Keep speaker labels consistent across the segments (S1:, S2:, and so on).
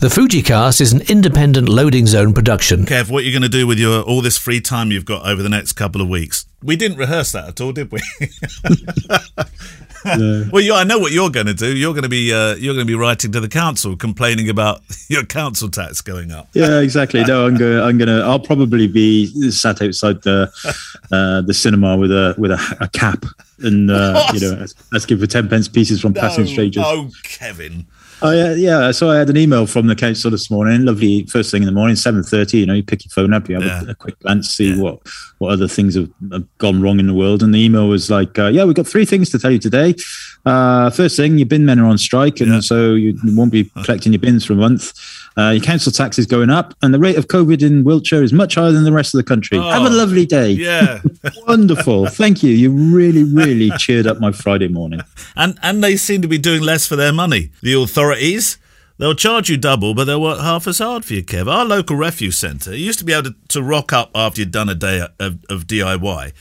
S1: The Fujicast is an independent loading zone production.
S2: Kev, what are you going to do with your all this free time you've got over the next couple of weeks? We didn't rehearse that at all, did we? no. Well, you, I know what you're going to do. You're going to be uh, you're going to be writing to the council complaining about your council tax going up.
S3: Yeah, exactly. No, I'm going. I'm going to. I'll probably be sat outside the uh, the cinema with a with a, a cap and uh, you know asking for ten pence pieces from no, passing strangers.
S2: Oh, Kevin.
S3: Oh yeah, yeah. So I had an email from the council this morning. Lovely first thing in the morning, seven thirty. You know, you pick your phone up, you have yeah. a, a, quick glance, see yeah. what what other things have, have, gone wrong in the world. And the email was like, uh, "Yeah, we've got three things to tell you today. Uh, first thing, your bin men are on strike, and yeah. so you won't be collecting your bins for a month. Uh, your council tax is going up, and the rate of COVID in Wiltshire is much higher than the rest of the country. Oh, Have a lovely day.
S2: Yeah,
S3: wonderful. Thank you. You really, really cheered up my Friday morning.
S2: And and they seem to be doing less for their money. The authorities. They'll charge you double, but they'll work half as hard for you, Kev. Our local refuse centre used to be able to, to rock up after you'd done a day of, of DIY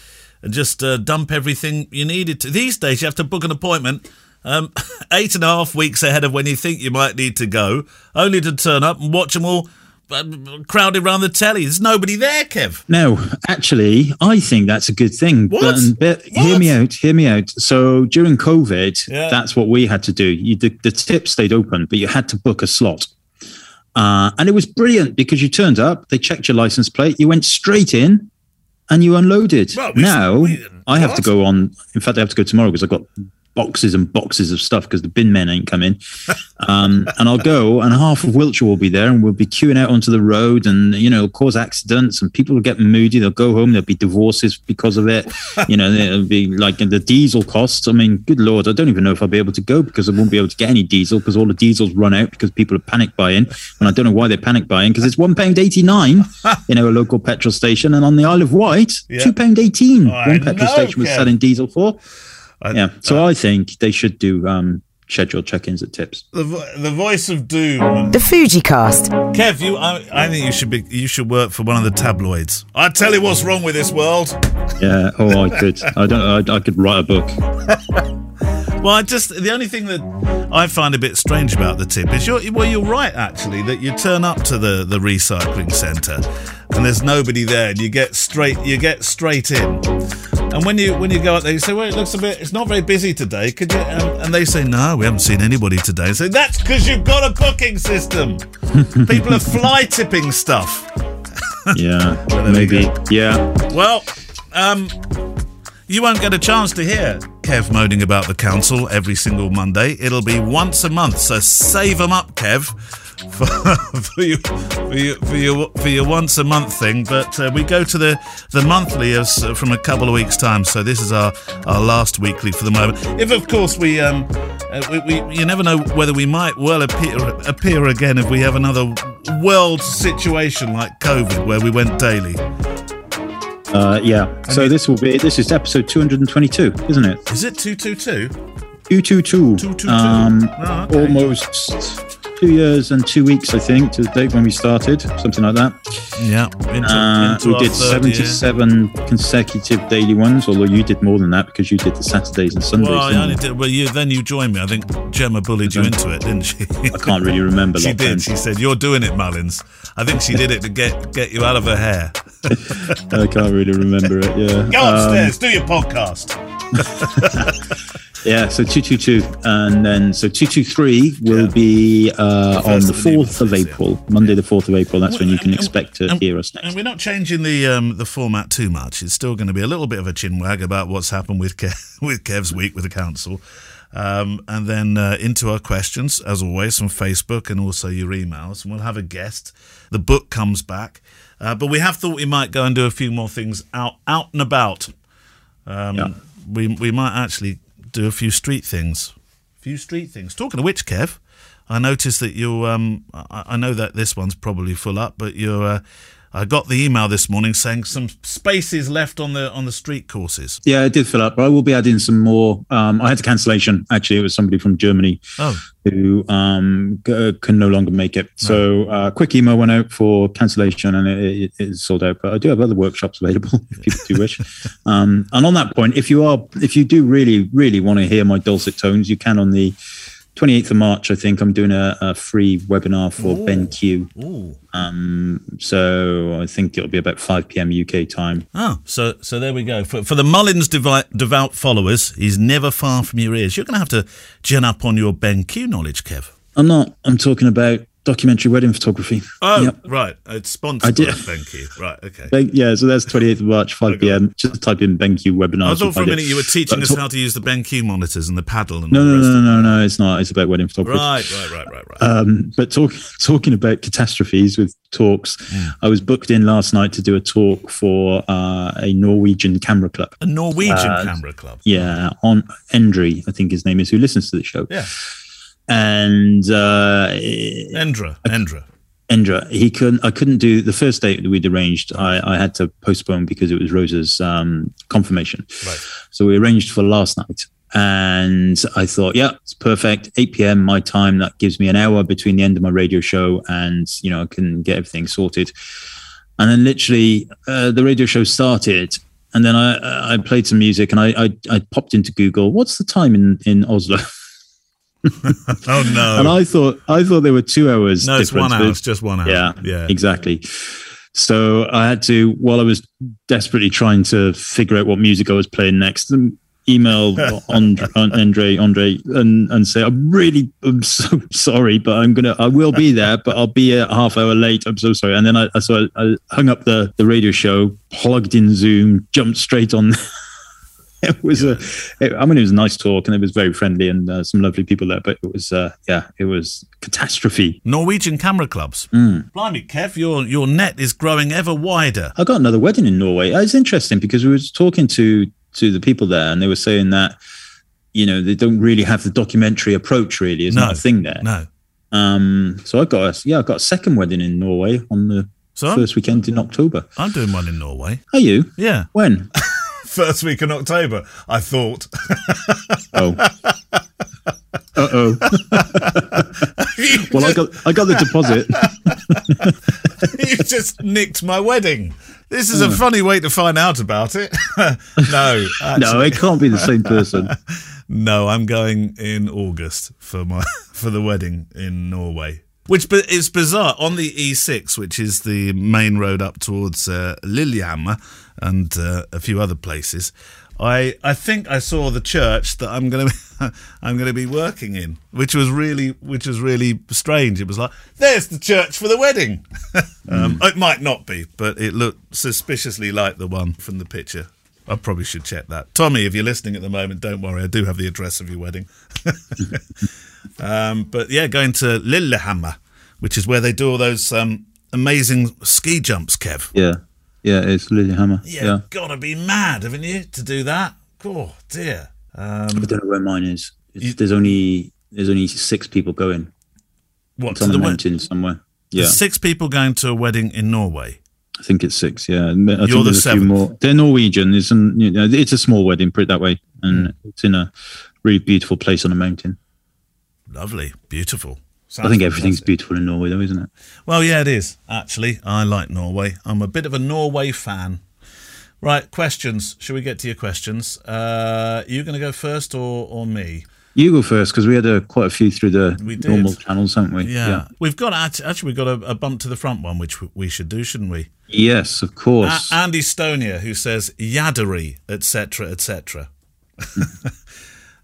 S2: and just uh, dump everything you needed to. These days, you have to book an appointment um, eight and a half weeks ahead of when you think you might need to go, only to turn up and watch them all crowded around the telly. There's nobody there, Kev.
S3: No, actually, I think that's a good thing.
S2: What?
S3: But, but hear me out. Hear me out. So during COVID, yeah. that's what we had to do. You, the, the tip stayed open, but you had to book a slot. Uh, and it was brilliant because you turned up, they checked your license plate, you went straight in, and you unloaded. Well, we, now I have to go on. In fact, I have to go tomorrow because I've got boxes and boxes of stuff because the bin men ain't coming. Um, and I'll go, and half of Wiltshire will be there, and we'll be queuing out onto the road, and you know, cause accidents, and people will get moody. They'll go home. There'll be divorces because of it. You know, it'll be like the diesel costs. I mean, good lord, I don't even know if I'll be able to go because I won't be able to get any diesel because all the diesels run out because people are panic buying, and I don't know why they're panic buying because it's one pound eighty nine in our local petrol station, and on the Isle of Wight, yeah. two pound eighteen. one petrol know, station was selling diesel for. I, yeah. So uh, I think they should do um, scheduled check-ins at tips.
S2: The, the voice of doom.
S4: The Fujicast.
S2: Kev, you, I, I think you should be. You should work for one of the tabloids. I tell you what's wrong with this world.
S3: Yeah. Oh, I could. I don't. I, I could write a book.
S2: well, I just the only thing that I find a bit strange about the tip is you're well, you're right actually that you turn up to the the recycling centre and there's nobody there, and you get straight you get straight in. And when you when you go out there, you say, "Well, it looks a bit. It's not very busy today. Could you?" Um, and they say, "No, we haven't seen anybody today." Say, "That's because you've got a booking system. People are fly tipping stuff."
S3: yeah, maybe. Yeah.
S2: Well, um, you won't get a chance to hear Kev moaning about the council every single Monday. It'll be once a month, so save them up, Kev for, for, your, for, your, for, your, for your once a month thing. But uh, we go to the, the monthly as, uh, from a couple of weeks' time. So this is our, our last weekly for the moment. If, of course, we, um, uh, we, we, you never know whether we might well appear, appear again if we have another world situation like COVID where we went daily.
S3: Uh, yeah. So this will be this is episode 222, isn't it?
S2: Is it 222?
S3: 222. 222. Um, oh, okay. Almost two years and two weeks, I think, to the date when we started, something like that.
S2: Yeah.
S3: Into, uh, into we did 77 year. consecutive daily ones, although you did more than that because you did the Saturdays and Sundays.
S2: Well, I only did, well you, then you joined me. I think Gemma bullied you into it, didn't she?
S3: I can't really remember.
S2: she did. She said, You're doing it, Mullins. I think she did it to get, get you out of her hair.
S3: I can't really remember it, yeah.
S2: Go upstairs, um, do your podcast.
S3: Yeah, so 222. And then, so 223 will yeah. be uh, on the 4th of April, yeah. Monday, the 4th of April. That's and when you can expect to
S2: and,
S3: hear us next.
S2: And we're not changing the um, the format too much. It's still going to be a little bit of a chinwag about what's happened with, Kev, with Kev's week with the council. Um, and then uh, into our questions, as always, from Facebook and also your emails. And we'll have a guest. The book comes back. Uh, but we have thought we might go and do a few more things out out and about. Um, yeah. We we might actually do a few street things. A few street things. Talking of which, Kev, I noticed that you. Um, I, I know that this one's probably full up, but you're. Uh, I got the email this morning saying some spaces left on the on the street courses.
S3: Yeah, it did fill up, but I will be adding some more. Um, I had a cancellation. Actually, it was somebody from Germany oh. who um, g- can no longer make it. So, a uh, quick email went out for cancellation, and it, it, sold out. But I do have other workshops available if people do wish. Um, and on that point, if you are, if you do really, really want to hear my dulcet tones, you can on the 28th of March, I think I'm doing a, a free webinar for Ooh. BenQ. Um, so I think it'll be about 5 p.m. UK time.
S2: Oh, so so there we go. For, for the Mullins devout, devout followers, he's never far from your ears. You're going to have to gin up on your BenQ knowledge, Kev.
S3: I'm not. I'm talking about documentary wedding photography.
S2: Oh, yep. right. It's sponsored I did. BenQ. Right, okay.
S3: yeah, so that's 28th of March, 5 p.m. Just type in BenQ webinar.
S2: I thought for a minute you were teaching us how to use the BenQ monitors and the paddle. And
S3: no, no, no, no, no, it's not. It's about wedding photography.
S2: Right, right, right, right, right.
S3: Um, but talk, talking about catastrophes with talks, mm. I was booked in last night to do a talk for uh, a Norwegian camera club.
S2: A Norwegian uh, camera club?
S3: Yeah, on Endre, I think his name is, who listens to the show.
S2: Yeah
S3: and uh,
S2: Endra, Endra.
S3: Endra, he couldn't. I couldn't do the first date that we'd arranged. I, I had to postpone because it was Rosa's um, confirmation.
S2: Right.
S3: So we arranged for last night, and I thought, yeah, it's perfect. 8 p.m. my time. That gives me an hour between the end of my radio show, and you know I can get everything sorted. And then literally, uh, the radio show started, and then I I played some music, and I, I I popped into Google. What's the time in in Oslo?
S2: oh no!
S3: And I thought I thought there were two hours.
S2: No, it's one hour. It's just one hour.
S3: Yeah, yeah, exactly. So I had to, while I was desperately trying to figure out what music I was playing next, um, email Andre, Andre, Andre, and and say I'm really, I'm so sorry, but I'm gonna, I will be there, but I'll be a half hour late. I'm so sorry. And then I, so I, I hung up the the radio show, plugged in Zoom, jumped straight on. it was yeah. a, it, I mean, it was a nice talk and it was very friendly and uh, some lovely people there, but it was, uh, yeah, it was catastrophe.
S2: Norwegian camera clubs.
S3: Mm.
S2: Blimey, Kev, your, your net is growing ever wider.
S3: I got another wedding in Norway. It's interesting because we were talking to, to the people there and they were saying that, you know, they don't really have the documentary approach really. It's no, not a thing there.
S2: No.
S3: Um, so I got a, yeah, I got a second wedding in Norway on the so 1st weekend in October.
S2: I'm doing one in Norway.
S3: Are you?
S2: Yeah.
S3: When?
S2: first week in October, I thought.
S3: oh. Uh oh. well, I got I got the deposit.
S2: you just nicked my wedding. This is a hmm. funny way to find out about it. no,
S3: no, it can't be the same person.
S2: no, I'm going in August for my for the wedding in Norway. Which is bizarre on the E6, which is the main road up towards uh, Lillehammer and uh, a few other places. I I think I saw the church that I'm gonna I'm gonna be working in, which was really which was really strange. It was like there's the church for the wedding. um, mm. It might not be, but it looked suspiciously like the one from the picture. I probably should check that. Tommy, if you're listening at the moment, don't worry. I do have the address of your wedding. um, but yeah, going to Lillehammer, which is where they do all those um, amazing ski jumps, Kev.
S3: Yeah. Yeah, it's Lillehammer.
S2: Yeah, yeah, gotta be mad, haven't you, to do that? Oh dear. Um, I
S3: don't know where mine is. You, there's only there's only six people going.
S2: What
S3: it's on the, the mountain somewhere? Yeah,
S2: there's six people going to a wedding in Norway.
S3: I think it's six. Yeah, I
S2: You're the seventh.
S3: More. They're Norwegian. It's an, you know, it's a small wedding, put it that way, and mm. it's in a really beautiful place on a mountain.
S2: Lovely, beautiful.
S3: Sounds I think everything's beautiful in Norway, though, isn't it?
S2: Well, yeah, it is. Actually, I like Norway. I'm a bit of a Norway fan. Right, questions. Should we get to your questions? Uh, are you going to go first or, or me?
S3: You go first because we had a, quite a few through the normal channels, haven't we?
S2: Yeah. yeah. We've got actually we've got a, a, bump to the front one, which we should do, shouldn't we?
S3: Yes, of course.
S2: A- Andy Stonia, who says Yaddery, etc., etc.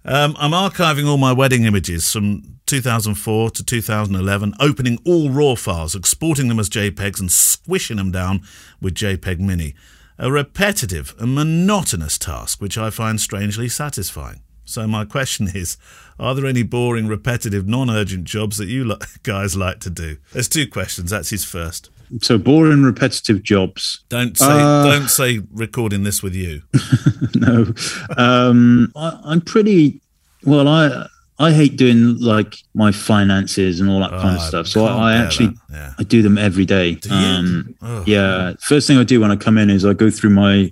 S2: um, I'm archiving all my wedding images from 2004 to 2011, opening all RAW files, exporting them as JPEGs, and squishing them down with JPEG Mini. A repetitive and monotonous task which I find strangely satisfying. So, my question is Are there any boring, repetitive, non urgent jobs that you guys like to do? There's two questions. That's his first.
S3: So boring, repetitive jobs.
S2: Don't say uh, don't say recording this with you.
S3: no, um, I, I'm pretty well. I I hate doing like my finances and all that oh, kind of ah, stuff. So I, I actually yeah. I do them every day. Um, oh. Yeah, first thing I do when I come in is I go through my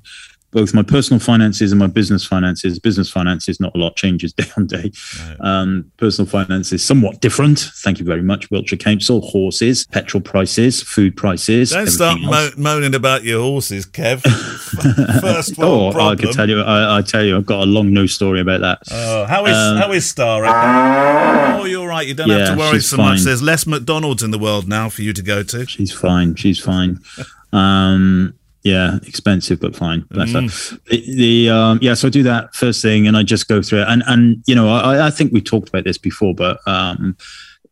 S3: both my personal finances and my business finances. Business finances, not a lot changes day on day. Um, personal finances, somewhat different. Thank you very much, Wiltshire Council. Horses, petrol prices, food prices.
S2: Don't start mo- moaning about your horses, Kev. First
S3: oh,
S2: problem.
S3: I could tell you. I, I, tell you, I've got a long no story about that.
S2: Oh, how is um, how is Star? Oh, you're right. You don't yeah, have to worry so fine. much. There's less McDonald's in the world now for you to go to.
S3: She's fine. She's fine. Um, yeah, expensive but fine. Mm. The, the um, yeah, so I do that first thing, and I just go through it. And and you know, I, I think we talked about this before, but um,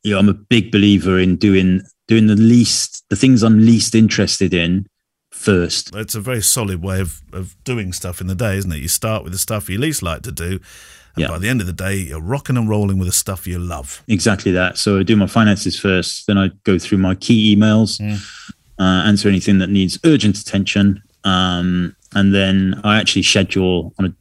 S3: you know, I'm a big believer in doing doing the least the things I'm least interested in first.
S2: It's a very solid way of of doing stuff in the day, isn't it? You start with the stuff you least like to do. And yeah. by the end of the day, you're rocking and rolling with the stuff you love.
S3: Exactly that. So I do my finances first, then I go through my key emails. Mm uh, answer anything that needs urgent attention. Um, and then I actually schedule on a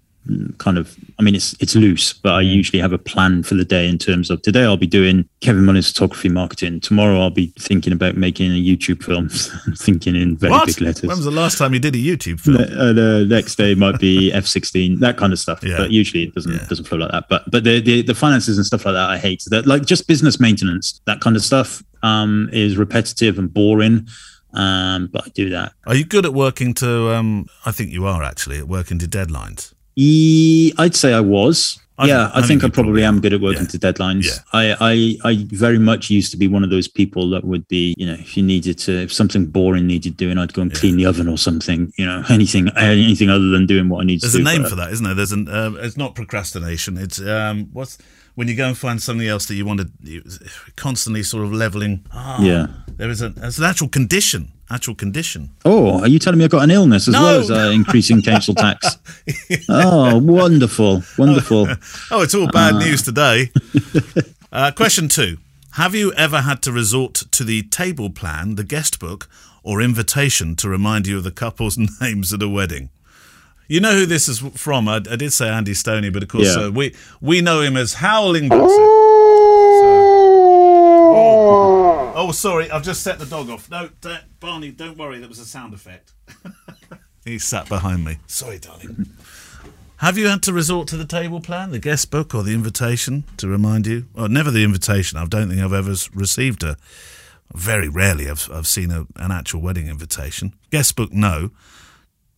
S3: kind of i mean it's it's loose but i usually have a plan for the day in terms of today i'll be doing kevin mullins photography marketing tomorrow i'll be thinking about making a youtube film thinking in very
S2: what?
S3: big letters
S2: when was the last time you did a youtube film the,
S3: uh, the next day might be f16 that kind of stuff yeah. but usually it doesn't yeah. doesn't flow like that but but the, the, the finances and stuff like that i hate that like just business maintenance that kind of stuff um is repetitive and boring um, but I do that.
S2: Are you good at working to? Um, I think you are actually at working to deadlines.
S3: E- I'd say I was. I yeah, I, I think I probably am good at working yeah. to deadlines. Yeah. I, I, I very much used to be one of those people that would be, you know, if you needed to, if something boring needed doing, I'd go and clean the oven or something. You know, anything, anything other than doing what I need
S2: There's
S3: to
S2: do.
S3: There's
S2: a name for that, isn't there? There's an. Uh, it's not procrastination. It's um, what's when you go and find something else that you want to constantly sort of leveling.
S3: Oh, yeah,
S2: there is a there's an actual condition. Actual condition.
S3: Oh, are you telling me I've got an illness as no. well as uh, increasing council tax? yeah. Oh, wonderful, wonderful.
S2: oh, it's all bad uh. news today. Uh, question two: Have you ever had to resort to the table plan, the guest book, or invitation to remind you of the couple's names at a wedding? You know who this is from? I, I did say Andy Stoney, but of course yeah. uh, we we know him as Howling Bossy. So, oh. oh, sorry, I've just set the dog off. No, don't, Barney, don't worry, that was a sound effect. he sat behind me. Sorry, darling. Have you had to resort to the table plan, the guest book, or the invitation to remind you? Well, never the invitation. I don't think I've ever received a. Very rarely I've, I've seen a, an actual wedding invitation. Guest book, no.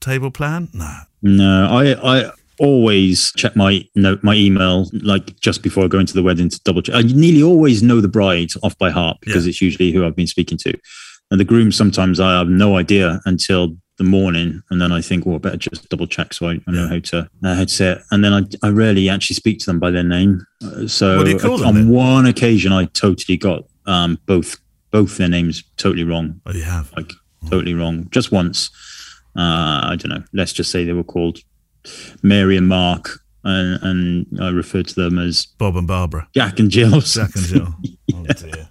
S2: Table plan, no.
S3: No, I I always check my note my email like just before I go into the wedding to double check. I nearly always know the bride off by heart because yeah. it's usually who I've been speaking to. And the groom sometimes I have no idea until the morning, and then I think, well, I better just double check so I, I know how to uh, how to say it. And then I, I rarely actually speak to them by their name. Uh, so on
S2: then?
S3: one occasion, I totally got um, both both their names totally wrong.
S2: Oh, you have
S3: like totally wrong just once. Uh, I don't know. Let's just say they were called Mary and Mark, and, and I referred to them as
S2: Bob and Barbara,
S3: Jack and Jill.
S2: Jack and Jill. Oh dear.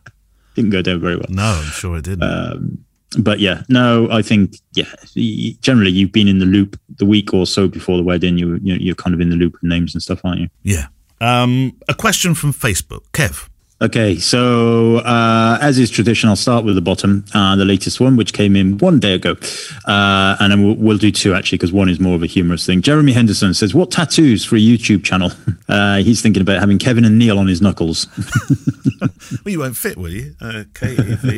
S3: Didn't go down very well.
S2: No, I'm sure it didn't.
S3: Um, but yeah, no, I think yeah. Generally, you've been in the loop the week or so before the wedding. You you're kind of in the loop of names and stuff, aren't you?
S2: Yeah. Um, a question from Facebook, Kev.
S3: Okay, so uh, as is tradition, I'll start with the bottom, uh, the latest one, which came in one day ago. Uh, and then we'll, we'll, do two actually, because one is more of a humorous thing. Jeremy Henderson says, What tattoos for a YouTube channel? Uh, he's thinking about having Kevin and Neil on his knuckles.
S2: well, you won't fit, will you? Uh,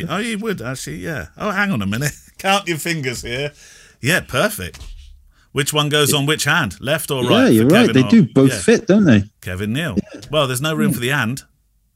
S2: oh, you would actually, yeah. Oh, hang on a minute. Count your fingers here. Yeah, perfect. Which one goes on which hand, left or right?
S3: Yeah, you're right. Kevin they or, do both yeah. fit, don't they?
S2: Kevin Neil. Yeah. Well, there's no room for the hand.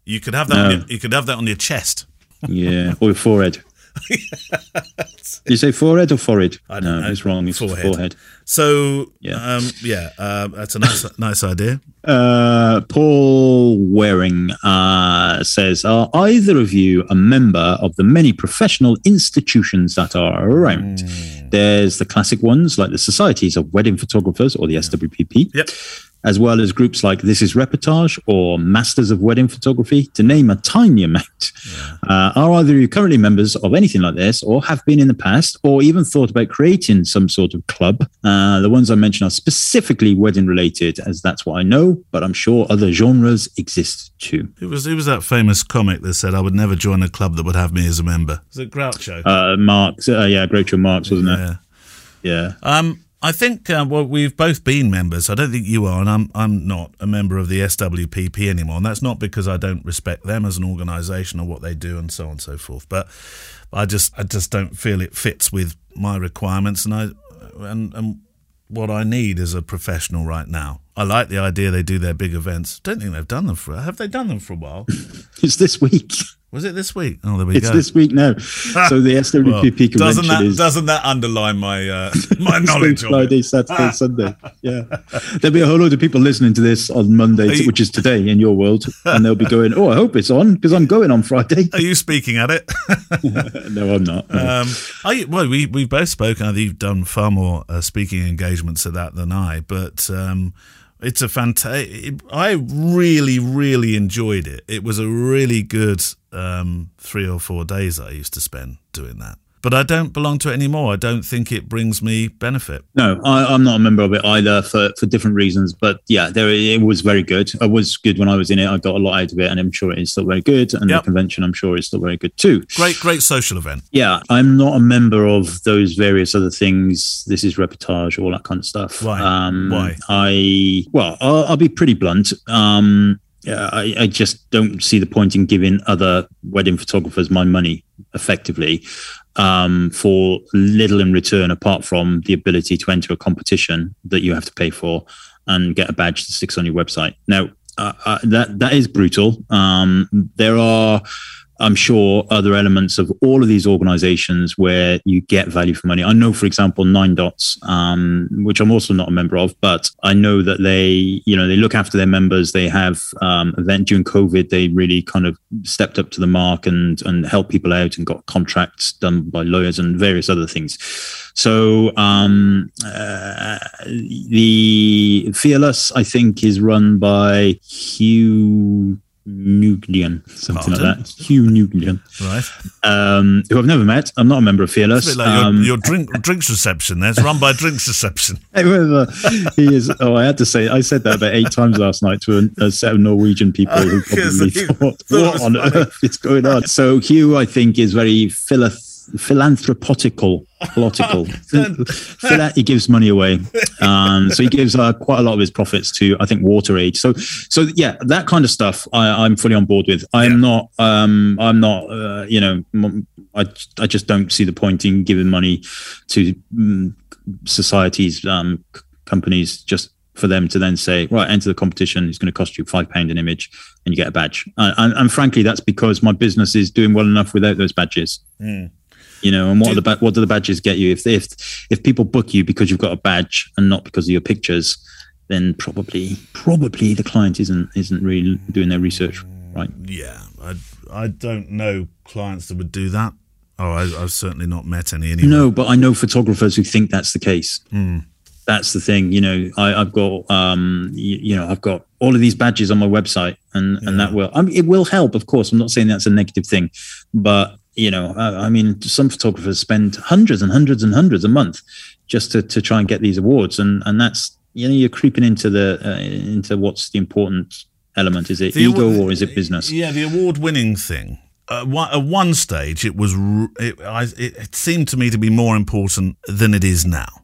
S2: You could have that. No. On your, you could have that on your chest.
S3: yeah, or your forehead. you say forehead or forehead?
S2: I don't
S3: no,
S2: know.
S3: it's wrong. It's forehead. forehead.
S2: So yeah, um, yeah, uh, that's a nice, nice idea.
S3: Uh, Paul Waring uh, says, "Are either of you a member of the many professional institutions that are around? Mm. There's the classic ones like the Societies of Wedding Photographers or the SWPP.
S2: Yep
S3: as well as groups like This Is Reportage or Masters of Wedding Photography, to name a tiny amount. Yeah. Uh, are either you currently members of anything like this, or have been in the past, or even thought about creating some sort of club? Uh, the ones I mentioned are specifically wedding related, as that's what I know, but I'm sure other genres exist too.
S2: It was it was that famous comic that said I would never join a club that would have me as a member. Was it Groucho?
S3: Uh, Marx, uh, yeah, Groucho Marx, wasn't yeah. it? Yeah.
S2: Um, I think uh, well, we've both been members. I don't think you are, and I'm I'm not a member of the SWPP anymore. And that's not because I don't respect them as an organisation or what they do and so on and so forth. But I just I just don't feel it fits with my requirements, and I and and what I need is a professional right now. I like the idea they do their big events. Don't think they've done them for. Have they done them for a while?
S3: it's this week.
S2: Was it this week? Oh, there we
S3: it's
S2: go.
S3: It's this week now. So the SWPP well, convention
S2: doesn't that,
S3: is
S2: doesn't that underline my uh, my knowledge
S3: Friday, Saturday, Sunday. Yeah, there'll be a whole load of people listening to this on Monday, you, which is today in your world, and they'll be going, "Oh, I hope it's on because I'm going on Friday."
S2: Are you speaking at it?
S3: no, I'm not. No. Um,
S2: well, we we've both spoken. I think you've done far more uh, speaking engagements at that than I, but. Um, it's a fantastic. I really, really enjoyed it. It was a really good um, three or four days I used to spend doing that but I don't belong to it anymore. I don't think it brings me benefit.
S3: No, I, am not a member of it either for, for different reasons. But yeah, there it was very good. It was good when I was in it. I got a lot out of it, and I'm sure it is still very good. And yep. the convention, I'm sure, is still very good too.
S2: Great, great social event.
S3: Yeah, I'm not a member of those various other things. This is reportage, all that kind of stuff.
S2: Why? Um, Why?
S3: I well, I'll, I'll be pretty blunt. Um, I, I, just don't see the point in giving other wedding photographers my money effectively um, for little in return apart from the ability to enter a competition that you have to pay for and get a badge that sticks on your website. Now, uh, uh, that that is brutal. Um, there are I'm sure, other elements of all of these organizations where you get value for money. I know, for example, Nine Dots, um, which I'm also not a member of, but I know that they, you know, they look after their members. They have um, event during COVID. They really kind of stepped up to the mark and and helped people out and got contracts done by lawyers and various other things. So um, uh, the Fearless, I think, is run by Hugh Nuglian, something Pardon? like that. Hugh Nuglian.
S2: Right.
S3: Um, who I've never met. I'm not a member of Fearless.
S2: like um, your, your drink, drinks reception there. It's run by drinks reception.
S3: he is. Oh, I had to say, I said that about eight times last night to a, a set of Norwegian people who probably thought, what on earth is going on? So Hugh, I think, is very philanthropic philanthropical political he gives money away um, so he gives uh, quite a lot of his profits to i think WaterAid so so yeah that kind of stuff I, am fully on board with i'm yeah. not um, i'm not uh, you know I, I just don't see the point in giving money to um, societies um, companies just for them to then say, right, enter the competition. It's going to cost you five pound an image, and you get a badge. Uh, and, and, frankly, that's because my business is doing well enough without those badges. Mm. You know, and what do, the what do the badges get you? If if if people book you because you've got a badge and not because of your pictures, then probably probably the client isn't isn't really doing their research right.
S2: Yeah, I I don't know clients that would do that. Oh, I, have certainly not met any. Anyway.
S3: No, but I know photographers who think that's the case.
S2: Mm.
S3: That's the thing, you know. I, have got, um, you, you, know, I've got all of these badges on my website, and yeah. and that will, I mean, it will help. Of course, I'm not saying that's a negative thing, but you know, I mean, some photographers spend hundreds and hundreds and hundreds a month just to, to try and get these awards, and and that's you know you're creeping into the uh, into what's the important element. Is it the ego award, or is it business?
S2: Yeah, the award winning thing. Uh, one, at one stage, it was it, I, it seemed to me to be more important than it is now.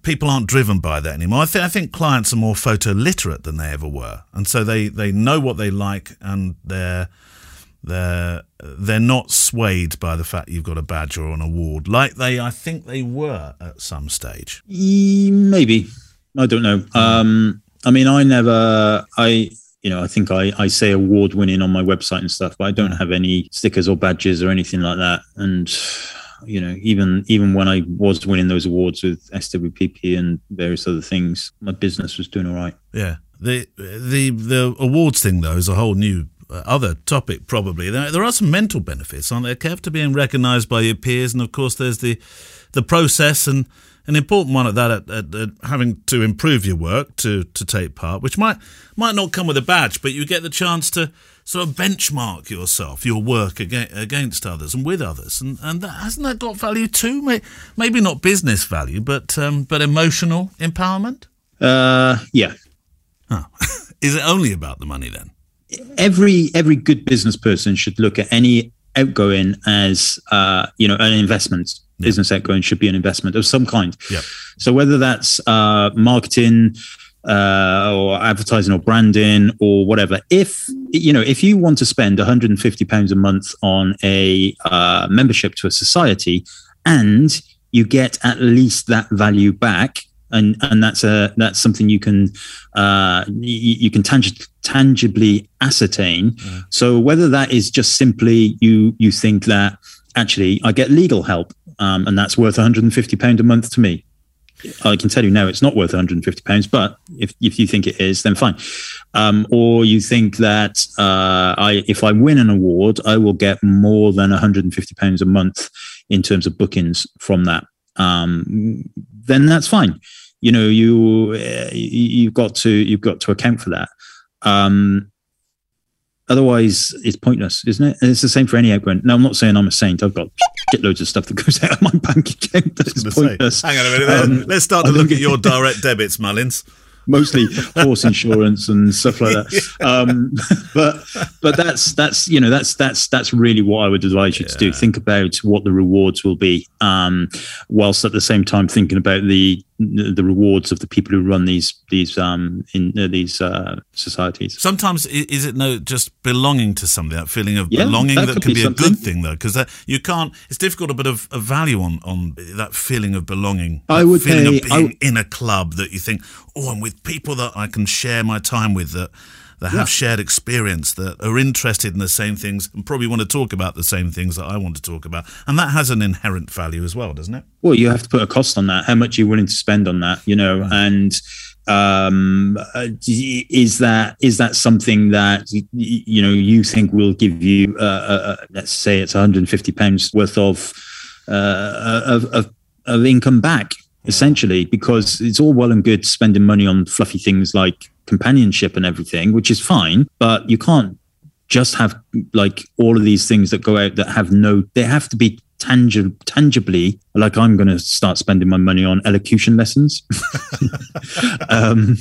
S2: People aren't driven by that anymore. I think I think clients are more photo literate than they ever were, and so they they know what they like and they're they're they're not swayed by the fact you've got a badge or an award, like they I think they were at some stage.
S3: Maybe I don't know. Um, I mean, I never I you know I think I I say award winning on my website and stuff, but I don't have any stickers or badges or anything like that. And you know, even even when I was winning those awards with SWPP and various other things, my business was doing all right.
S2: Yeah. The the the awards thing though is a whole new other topic, probably. There, there, are some mental benefits, aren't there, Kev, to being recognised by your peers? And of course, there's the the process and an important one at that, at, at, at, having to improve your work to to take part, which might might not come with a badge, but you get the chance to sort of benchmark yourself, your work against, against others and with others, and and that, hasn't that got value too? Maybe not business value, but um, but emotional empowerment.
S3: Uh, yeah.
S2: Huh. Is it only about the money then?
S3: Every every good business person should look at any outgoing as uh, you know an investment. Yeah. Business outgoing should be an investment of some kind.
S2: Yeah.
S3: So whether that's uh, marketing, uh, or advertising or branding or whatever. If you know, if you want to spend 150 pounds a month on a uh, membership to a society, and you get at least that value back, and and that's a that's something you can uh, you, you can tang- tangibly ascertain. Mm. So whether that is just simply you you think that actually I get legal help, um, and that's worth 150 pound a month to me I can tell you now it's not worth 150 pounds, but if, if you think it is, then fine. Um, or you think that uh, I, if I win an award, I will get more than 150 pounds a month in terms of bookings from that. Um, then that's fine. You know, you you've got to you've got to account for that. Um, otherwise, it's pointless, isn't it? And it's the same for any outgoing. Now, I'm not saying I'm a saint. I've got get loads of stuff that goes out of my bank account that's pointless.
S2: Say, hang on a minute. Um, Let's start to look at your direct debits, Mullins.
S3: Mostly horse insurance and stuff like that. Um, but but that's that's you know that's that's that's really what I would advise you yeah. to do. Think about what the rewards will be, um, whilst at the same time thinking about the the rewards of the people who run these these um in uh, these uh, societies.
S2: Sometimes is it no just belonging to something that feeling of yeah, belonging that, that could, be, be a good thing though because you can't it's difficult to put a, a, value on on that feeling of belonging.
S3: I would
S2: feeling
S3: pay,
S2: of being in a club that you think oh I'm with people that I can share my time with that that have yeah. shared experience, that are interested in the same things, and probably want to talk about the same things that I want to talk about. And that has an inherent value as well, doesn't it?
S3: Well, you have to put a cost on that. How much are you willing to spend on that? You know, and um is that is that something that you know you think will give you uh, uh, uh let's say it's 150 pounds worth of uh of, of, of income back essentially because it's all well and good spending money on fluffy things like companionship and everything, which is fine, but you can't just have like all of these things that go out that have no, they have to be tangi- tangibly like I'm going to start spending my money on elocution lessons. um,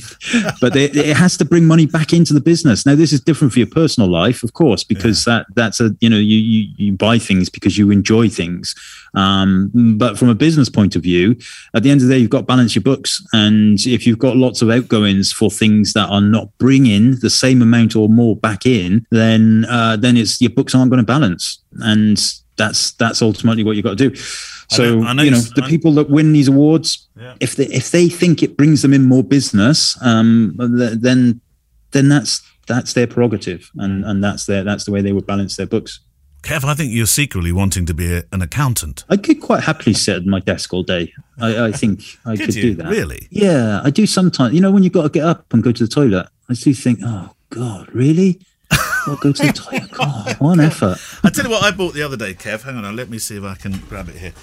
S3: but they, it has to bring money back into the business. Now, this is different for your personal life, of course, because yeah. that that's a you know you, you you buy things because you enjoy things. Um, but from a business point of view, at the end of the day, you've got to balance your books, and if you've got lots of outgoings for things that are not bringing the same amount or more back in, then uh, then it's your books aren't going to balance, and that's that's ultimately what you've got to do. So I know, I know you know the people that win these awards, yeah. if they if they think it brings them in more business, um, then then that's that's their prerogative, and and that's their that's the way they would balance their books.
S2: Kev, I think you're secretly wanting to be a, an accountant.
S3: I could quite happily sit at my desk all day. I, I think I could, could do that.
S2: Really?
S3: Yeah, I do sometimes. You know, when you've got to get up and go to the toilet, I do think, oh God, really? I'll go to the. God, one effort.
S2: I tell you what, I bought the other day, Kev. Hang on, let me see if I can grab it here.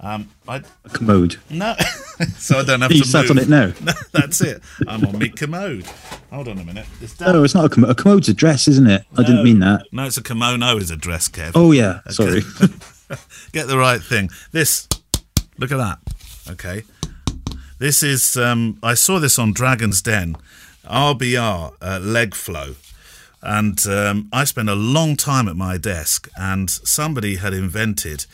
S2: Um, I,
S3: a commode.
S2: No, so I don't have
S3: you
S2: to.
S3: You sat
S2: move.
S3: on it now.
S2: No, that's it. I'm on my commode. Hold on a minute.
S3: It's no, it's not a commode. A commode's a dress, isn't it? No, I didn't mean that.
S2: No, it's a kimono. Is a dress, Kev.
S3: Oh yeah, sorry.
S2: Get the right thing. This. Look at that. Okay. This is. Um, I saw this on Dragon's Den. RBR uh, leg flow. And um, I spent a long time at my desk, and somebody had invented.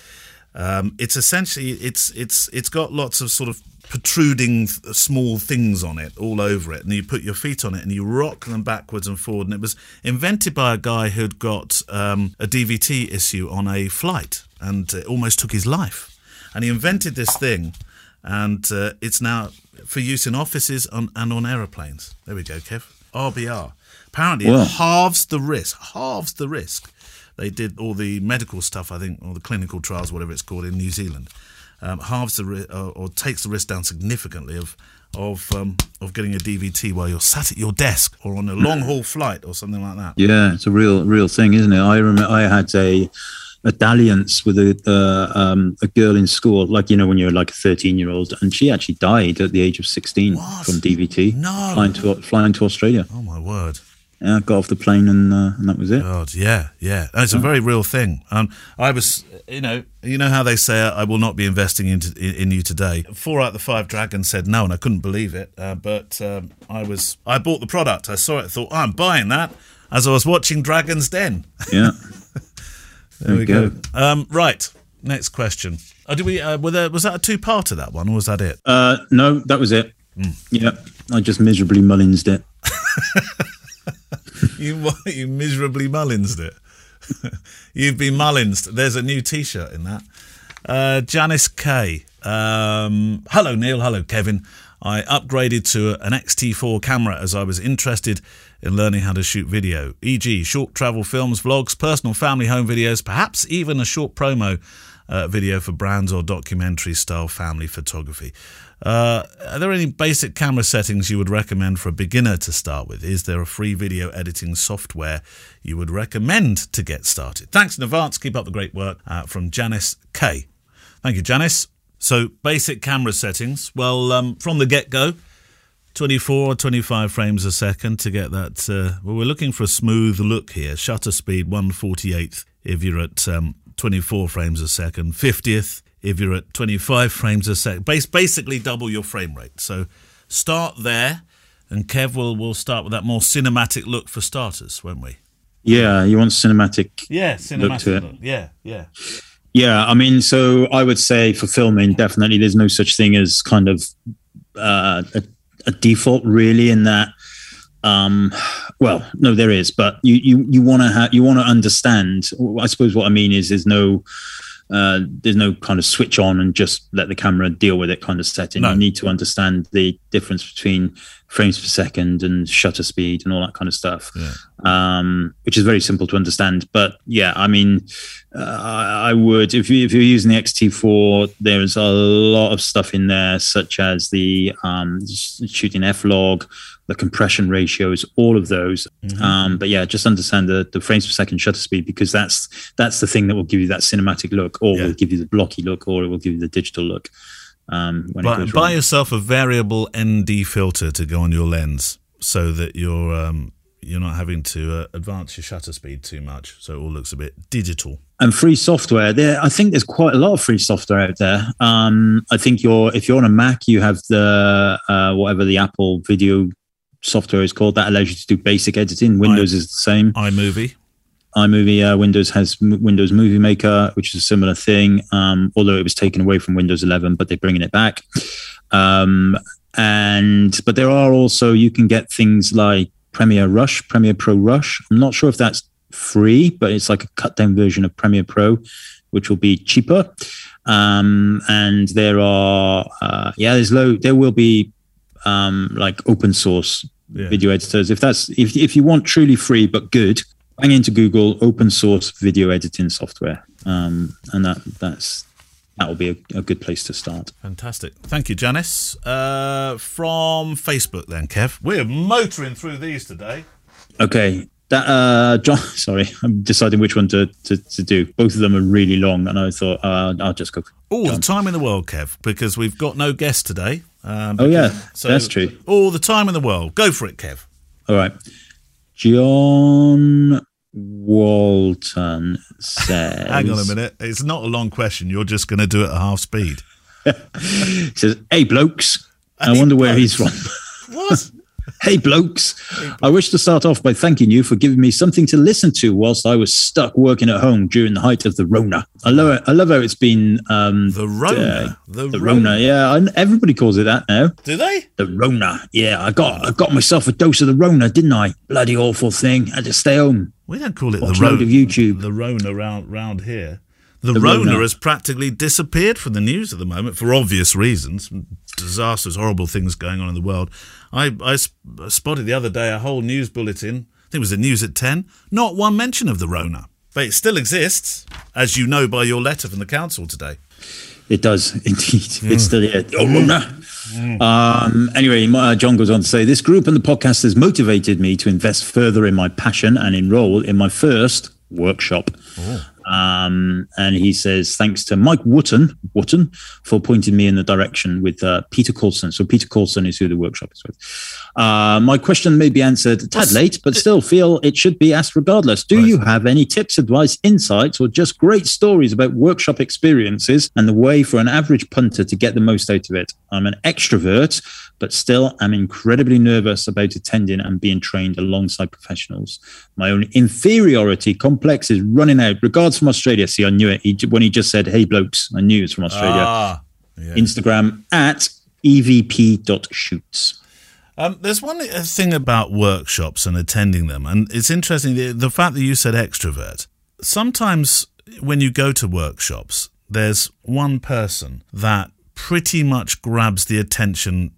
S2: Um, it's essentially it's it's it's got lots of sort of protruding small things on it all over it. And you put your feet on it and you rock them backwards and forward. And it was invented by a guy who'd got um, a dvt issue on a flight and it almost took his life. And he invented this thing and uh, it's now for use in offices on, and on aeroplanes. There we go kev rbr Apparently, it halves the risk. Halves the risk. They did all the medical stuff, I think, or the clinical trials, whatever it's called, in New Zealand. Um, halves the ri- uh, or takes the risk down significantly of of um, of getting a DVT while you're sat at your desk or on a long haul flight or something like that.
S3: Yeah, it's a real real thing, isn't it? I remember I had a a dalliance with a uh, um, a girl in school, like you know when you're like a 13 year old, and she actually died at the age of 16 what? from DVT.
S2: No,
S3: flying to flying to Australia.
S2: Oh my word!
S3: yeah, got off the plane and uh, and that was it.
S2: God, yeah, yeah, it's a very real thing. Um, I was, you know, you know how they say I will not be investing into in, in you today. Four out of the five dragons said no, and I couldn't believe it. Uh, but um, I was, I bought the product. I saw it, thought oh, I'm buying that as I was watching Dragon's Den.
S3: Yeah,
S2: there, there we go. go. Um, right next question. Oh, did we? Uh, were there, was that a two-parter that one, or was that it?
S3: Uh, no, that was it. Mm. Yeah, I just miserably mullinsed it.
S2: you you miserably mullinsed it. You've been mullinsed. There's a new T-shirt in that. Uh, Janice K. Um, hello Neil. Hello Kevin. I upgraded to an XT4 camera as I was interested in learning how to shoot video, e.g., short travel films, vlogs, personal family home videos, perhaps even a short promo uh, video for brands or documentary style family photography. Uh, are there any basic camera settings you would recommend for a beginner to start with? Is there a free video editing software you would recommend to get started? Thanks in advance. Keep up the great work uh, from Janice K. Thank you, Janice. So, basic camera settings. Well, um, from the get go, 24 or 25 frames a second to get that. Uh, well, we're looking for a smooth look here. Shutter speed 148th if you're at um, 24 frames a second, 50th if you're at 25 frames a second. Base, basically double your frame rate. So, start there, and Kev will, will start with that more cinematic look for starters, won't we?
S3: Yeah, you want cinematic.
S2: Yeah, cinematic look. look. Yeah, yeah.
S3: Yeah, I mean, so I would say for filming, definitely there's no such thing as kind of uh, a, a, default really in that. Um, well, no, there is, but you you you want to have you want to understand. I suppose what I mean is there's no uh, there's no kind of switch on and just let the camera deal with it kind of setting. No. You need to understand the difference between frames per second and shutter speed and all that kind of stuff, yeah. um, which is very simple to understand. But yeah, I mean, uh, I, I, would if you if you're using the XT4, there's a lot of stuff in there, such as the um, shooting F-Log the compression ratios, all of those. Mm-hmm. Um, but yeah, just understand the, the frames per second shutter speed because that's that's the thing that will give you that cinematic look, or yeah. will give you the blocky look, or it will give you the digital look. Um,
S2: buy yourself a variable ND filter to go on your lens, so that you're um, you're not having to uh, advance your shutter speed too much, so it all looks a bit digital.
S3: And free software, there. I think there's quite a lot of free software out there. Um, I think you're if you're on a Mac, you have the uh, whatever the Apple Video software is called that allows you to do basic editing. Windows I, is the same.
S2: iMovie.
S3: iMovie, uh, Windows has M- Windows Movie Maker, which is a similar thing. Um, although it was taken away from Windows 11, but they're bringing it back. Um, and but there are also you can get things like Premiere Rush, Premiere Pro Rush. I'm not sure if that's free, but it's like a cut down version of Premiere Pro, which will be cheaper. Um, and there are uh, yeah, there's low. There will be um, like open source yeah. video editors. If that's if if you want truly free but good, bang into Google open source video editing software, um, and that that's that will be a, a, good place to start.
S2: Fantastic. Thank you, Janice. Uh, from Facebook, then, Kev. We're motoring through these today.
S3: Okay. That uh, John, sorry, I'm deciding which one to, to, to do. Both of them are really long, and I thought uh, I'll just go.
S2: All the time in the world, Kev, because we've got no guest today.
S3: Um, oh yeah, so that's true.
S2: All the time in the world. Go for it, Kev.
S3: All right. John Walton says.
S2: Hang on a minute. It's not a long question. You're just going to do it at half speed.
S3: he says, "Hey blokes, hey, I wonder blokes. where he's from."
S2: What?
S3: Hey blokes, I wish to start off by thanking you for giving me something to listen to whilst I was stuck working at home during the height of the Rona. I love it. I love how it's been um,
S2: the Rona. Uh,
S3: the, the Rona. Rona. Yeah, everybody calls it that now.
S2: Do they?
S3: The Rona. Yeah, I got I got myself a dose of the Rona, didn't I? Bloody awful thing. I had to stay home.
S2: We don't call it
S3: Watch
S2: the Rona.
S3: of YouTube.
S2: The Rona round round here. The, the Rona, Rona, has practically disappeared from the news at the moment for obvious reasons. Disasters, horrible things going on in the world. I, I spotted the other day a whole news bulletin. I think it was the news at 10. Not one mention of the Rona. But it still exists, as you know by your letter from the council today.
S3: It does indeed. Mm. It's still here. Rona. Mm. Um, anyway, uh, John goes on to say, This group and the podcast has motivated me to invest further in my passion and enroll in my first workshop. Oh. Um, and he says, thanks to Mike Wotton, Wotton for pointing me in the direction with uh, Peter Coulson. So Peter Coulson is who the workshop is with. Uh, my question may be answered a tad late, but still feel it should be asked regardless. Do right. you have any tips, advice, insights, or just great stories about workshop experiences and the way for an average punter to get the most out of it? I'm an extrovert but still I'm incredibly nervous about attending and being trained alongside professionals. My own inferiority complex is running out. Regards from Australia. See, I knew it. He, when he just said, "Hey, blokes," I knew it was from Australia. Ah, yeah. Instagram at evp.shoots.
S2: Um, there's one thing about workshops and attending them, and it's interesting the, the fact that you said extrovert. Sometimes when you go to workshops, there's one person that pretty much grabs the attention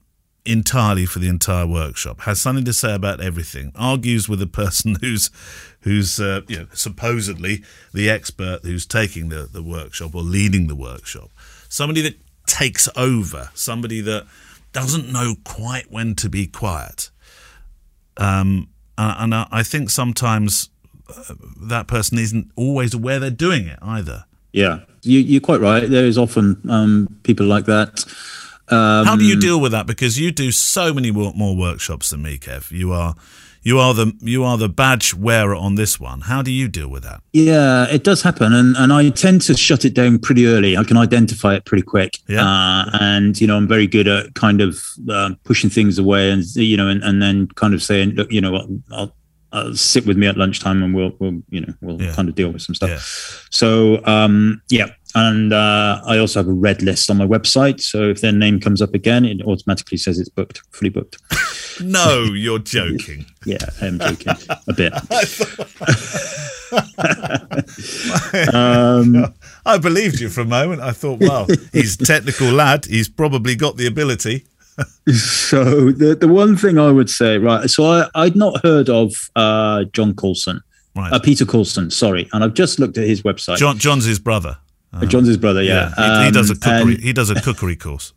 S2: entirely for the entire workshop, has something to say about everything, argues with the person who's who's uh, you know, supposedly the expert who's taking the, the workshop or leading the workshop. Somebody that takes over, somebody that doesn't know quite when to be quiet. Um, and, I think sometimes uh, that person isn't always aware they're doing it either.
S3: Yeah, you, are quite right. There is often um, people like that.
S2: Um, How do you deal with that? Because you do so many more workshops than me, Kev. You are you are the you are the badge wearer on this one. How do you deal with that?
S3: Yeah, it does happen, and and I tend to shut it down pretty early. I can identify it pretty quick. Yeah, uh, and you know I'm very good at kind of uh, pushing things away, and you know, and, and then kind of saying, look, you know what, I'll uh, sit with me at lunchtime and we'll, we'll you know, we'll yeah. kind of deal with some stuff. Yeah. So, um, yeah. And uh, I also have a red list on my website. So if their name comes up again, it automatically says it's booked, fully booked.
S2: no, you're joking.
S3: yeah, I'm joking a bit. um,
S2: I believed you for a moment. I thought, well, he's a technical lad. He's probably got the ability
S3: so the the one thing I would say, right? So I I'd not heard of uh, John Coulson, right? Uh, Peter Coulson, sorry, and I've just looked at his website.
S2: John John's his brother.
S3: Uh, John's his brother, yeah.
S2: yeah. He, he, does a um, cookery. And, he does a cookery course.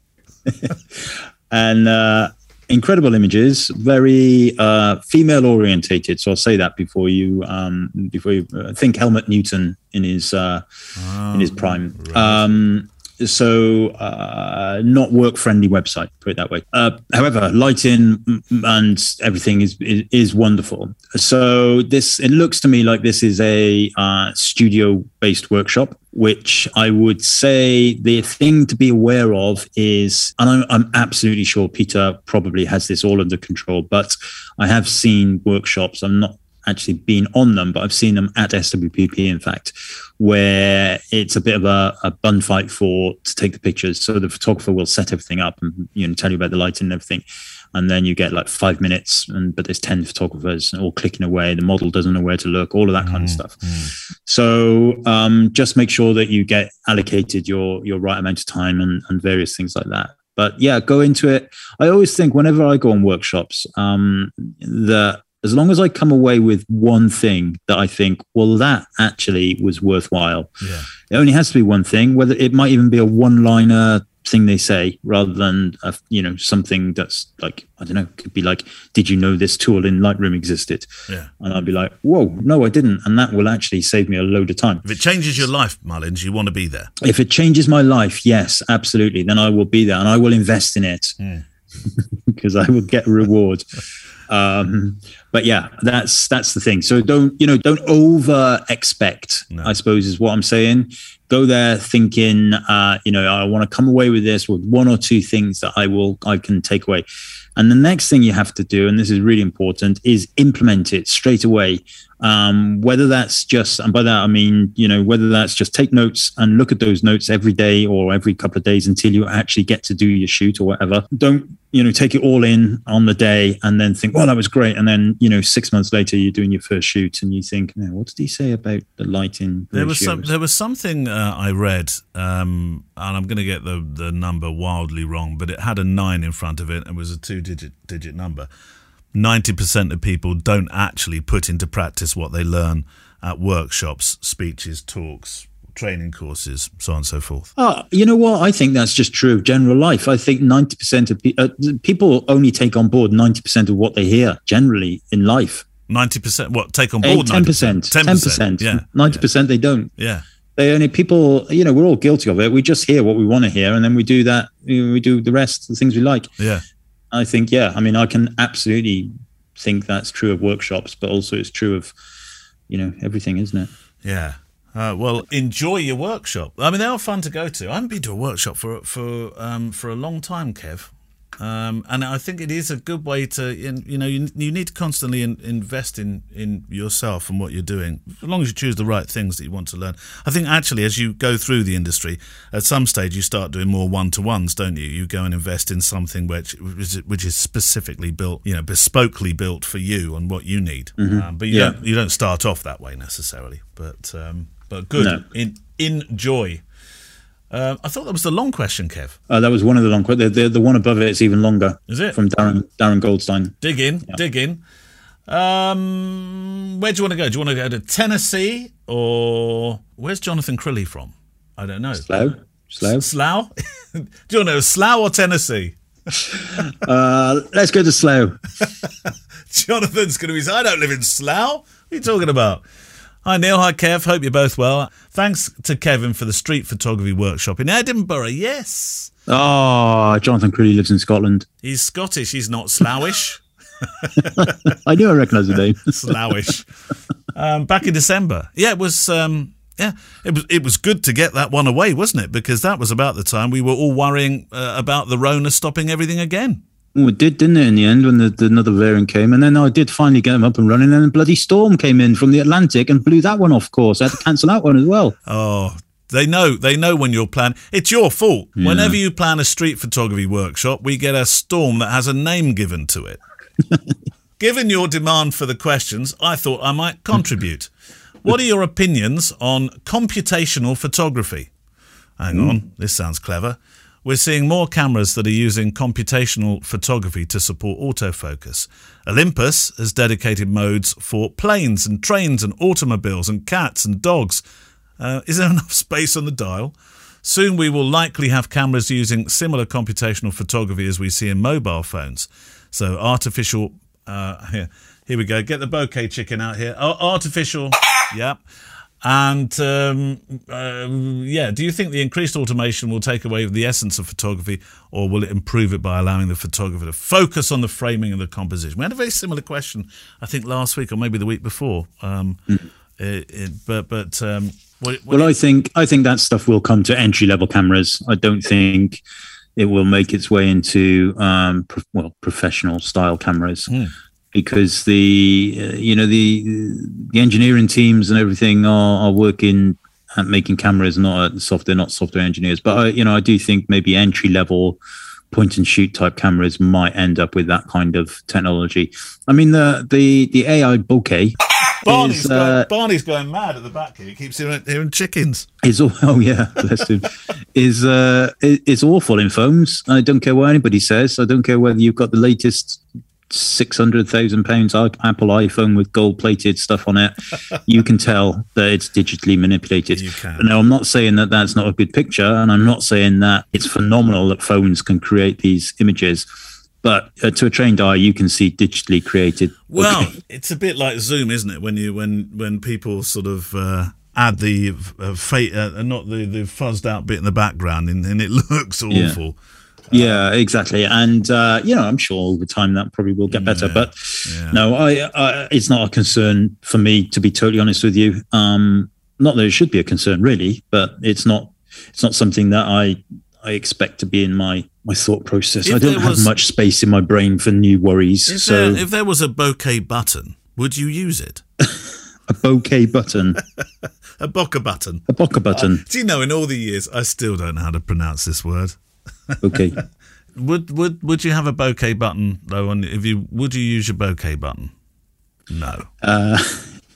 S3: and uh, incredible images, very uh, female orientated. So I'll say that before you um, before you uh, think Helmut Newton in his uh, oh, in his prime. Right. Um, so uh, not work friendly website put it that way. Uh, however lighting and everything is, is, is wonderful. So this it looks to me like this is a uh, studio based workshop which i would say the thing to be aware of is and I'm, I'm absolutely sure peter probably has this all under control but i have seen workshops. I'm not actually been on them, but I've seen them at SWPP, in fact, where it's a bit of a, a bun fight for to take the pictures. So the photographer will set everything up and you know tell you about the lighting and everything, and then you get like five minutes, and but there's ten photographers all clicking away. The model doesn't know where to look, all of that kind mm, of stuff. Mm. So um, just make sure that you get allocated your your right amount of time and, and various things like that but yeah, go into it. I always think whenever I go on workshops, um, that as long as I come away with one thing that I think, well, that actually was worthwhile. Yeah. It only has to be one thing, whether it might even be a one liner thing they say rather than, a, you know, something that's like, I don't know, could be like, did you know this tool in Lightroom existed? Yeah. And I'd be like, whoa, no, I didn't. And that will actually save me a load of time.
S2: If it changes your life, Mullins, you want to be there.
S3: If it changes my life, yes, absolutely. Then I will be there and I will invest in it because I will get a reward. Um, but yeah, that's that's the thing. So don't you know? Don't over expect. No. I suppose is what I'm saying. Go there thinking, uh, you know, I want to come away with this with one or two things that I will I can take away. And the next thing you have to do, and this is really important, is implement it straight away. Um, whether that's just, and by that I mean, you know, whether that's just take notes and look at those notes every day or every couple of days until you actually get to do your shoot or whatever. Don't, you know, take it all in on the day and then think, well, that was great. And then, you know, six months later, you're doing your first shoot and you think, no, what did he say about the lighting?
S2: There was some, there was something uh, I read, um, and I'm going to get the, the number wildly wrong, but it had a nine in front of it and was a two digit digit number 90% of people don't actually put into practice what they learn at workshops, speeches, talks, training courses, so on and so forth.
S3: Oh, you know what? I think that's just true of general life. I think 90% of pe- uh, people only take on board 90% of what they hear generally in life.
S2: 90% what? Take on board 10%.
S3: 10%. 10%. yeah. 90% yeah. they don't.
S2: Yeah.
S3: They only people, you know, we're all guilty of it. We just hear what we want to hear and then we do that. We do the rest, the things we like.
S2: Yeah.
S3: I think, yeah, I mean, I can absolutely think that's true of workshops, but also it's true of, you know, everything, isn't it?
S2: Yeah. Uh, well, enjoy your workshop. I mean, they are fun to go to. I haven't been to a workshop for for um, for a long time, Kev. Um, and I think it is a good way to, you know, you, you need to constantly in, invest in, in yourself and what you're doing, as long as you choose the right things that you want to learn. I think actually, as you go through the industry, at some stage you start doing more one to ones, don't you? You go and invest in something which which is specifically built, you know, bespokely built for you and what you need. Mm-hmm. Um, but you yeah. don't you don't start off that way necessarily. But um, but good. No. In, enjoy. Uh, I thought that was the long question, Kev.
S3: Uh, that was one of the long questions. The, the, the, one above it is even longer.
S2: Is it?
S3: From Darren, Darren Goldstein.
S2: Dig in, yeah. dig in. Um, where do you want to go? Do you want to go to Tennessee or where's Jonathan Crilly from? I don't know.
S3: Slough. Slough.
S2: Slough? do you want to know Slough or Tennessee?
S3: uh, let's go to Slough.
S2: Jonathan's going to be. I don't live in Slough. What are you talking about? Hi Neil, hi Kev, hope you're both well. Thanks to Kevin for the street photography workshop in Edinburgh. Yes.
S3: Oh, Jonathan Crilly lives in Scotland.
S2: He's Scottish, he's not Slowish.
S3: I knew I recognised the name.
S2: Slowish. Um, back in December. Yeah, it was um, yeah, it was it was good to get that one away, wasn't it? Because that was about the time we were all worrying uh, about the Rona stopping everything again.
S3: It did, didn't it, in the end when the, the, another variant came? And then I did finally get them up and running, and a bloody storm came in from the Atlantic and blew that one off course. I had to cancel that one as well.
S2: Oh, they know. They know when you're planning. It's your fault. Yeah. Whenever you plan a street photography workshop, we get a storm that has a name given to it. Given your demand for the questions, I thought I might contribute. what are your opinions on computational photography? Hang mm. on, this sounds clever. We're seeing more cameras that are using computational photography to support autofocus. Olympus has dedicated modes for planes and trains and automobiles and cats and dogs. Uh, is there enough space on the dial? Soon we will likely have cameras using similar computational photography as we see in mobile phones. So artificial. Uh, here, here we go. Get the bokeh chicken out here. Oh, artificial. Yep. And um, uh, yeah, do you think the increased automation will take away the essence of photography, or will it improve it by allowing the photographer to focus on the framing and the composition? We had a very similar question, I think, last week or maybe the week before. Um, mm. it, it, but but um,
S3: what, what well, I think I think that stuff will come to entry level cameras. I don't think it will make its way into um, pro- well professional style cameras. Mm because the uh, you know the the engineering teams and everything are, are working at making cameras, not at software, not software engineers. But I, you know, I do think maybe entry level point and shoot type cameras might end up with that kind of technology. I mean, the the the AI bokeh.
S2: Barney's, is, uh, going, Barney's going mad at the back here. He keeps hearing, hearing chickens.
S3: Is oh yeah, bless him. is uh, is awful in phones. I don't care what anybody says. I don't care whether you've got the latest six hundred thousand pounds Apple iPhone with gold plated stuff on it, you can tell that it's digitally manipulated. Now, I'm not saying that that's not a good picture, and I'm not saying that it's phenomenal that phones can create these images. But uh, to a trained eye, you can see digitally created.
S2: Well, okay. it's a bit like Zoom, isn't it? When you when when people sort of uh, add the uh, fate, uh, not the the fuzzed out bit in the background, and, and it looks awful. Yeah
S3: yeah, exactly. And uh, you know, I'm sure over time that probably will get better. Yeah, but yeah. no, I, I, it's not a concern for me to be totally honest with you. Um, not that it should be a concern, really, but it's not. It's not something that I I expect to be in my my thought process. If I don't have much space in my brain for new worries.
S2: If
S3: so,
S2: there, if there was a bokeh button, would you use it?
S3: a bokeh button.
S2: a bokeh button.
S3: A bokeh button. Uh,
S2: do you know? In all the years, I still don't know how to pronounce this word.
S3: Okay.
S2: would would would you have a bokeh button though? And if you would you use your bokeh button? No.
S3: Uh,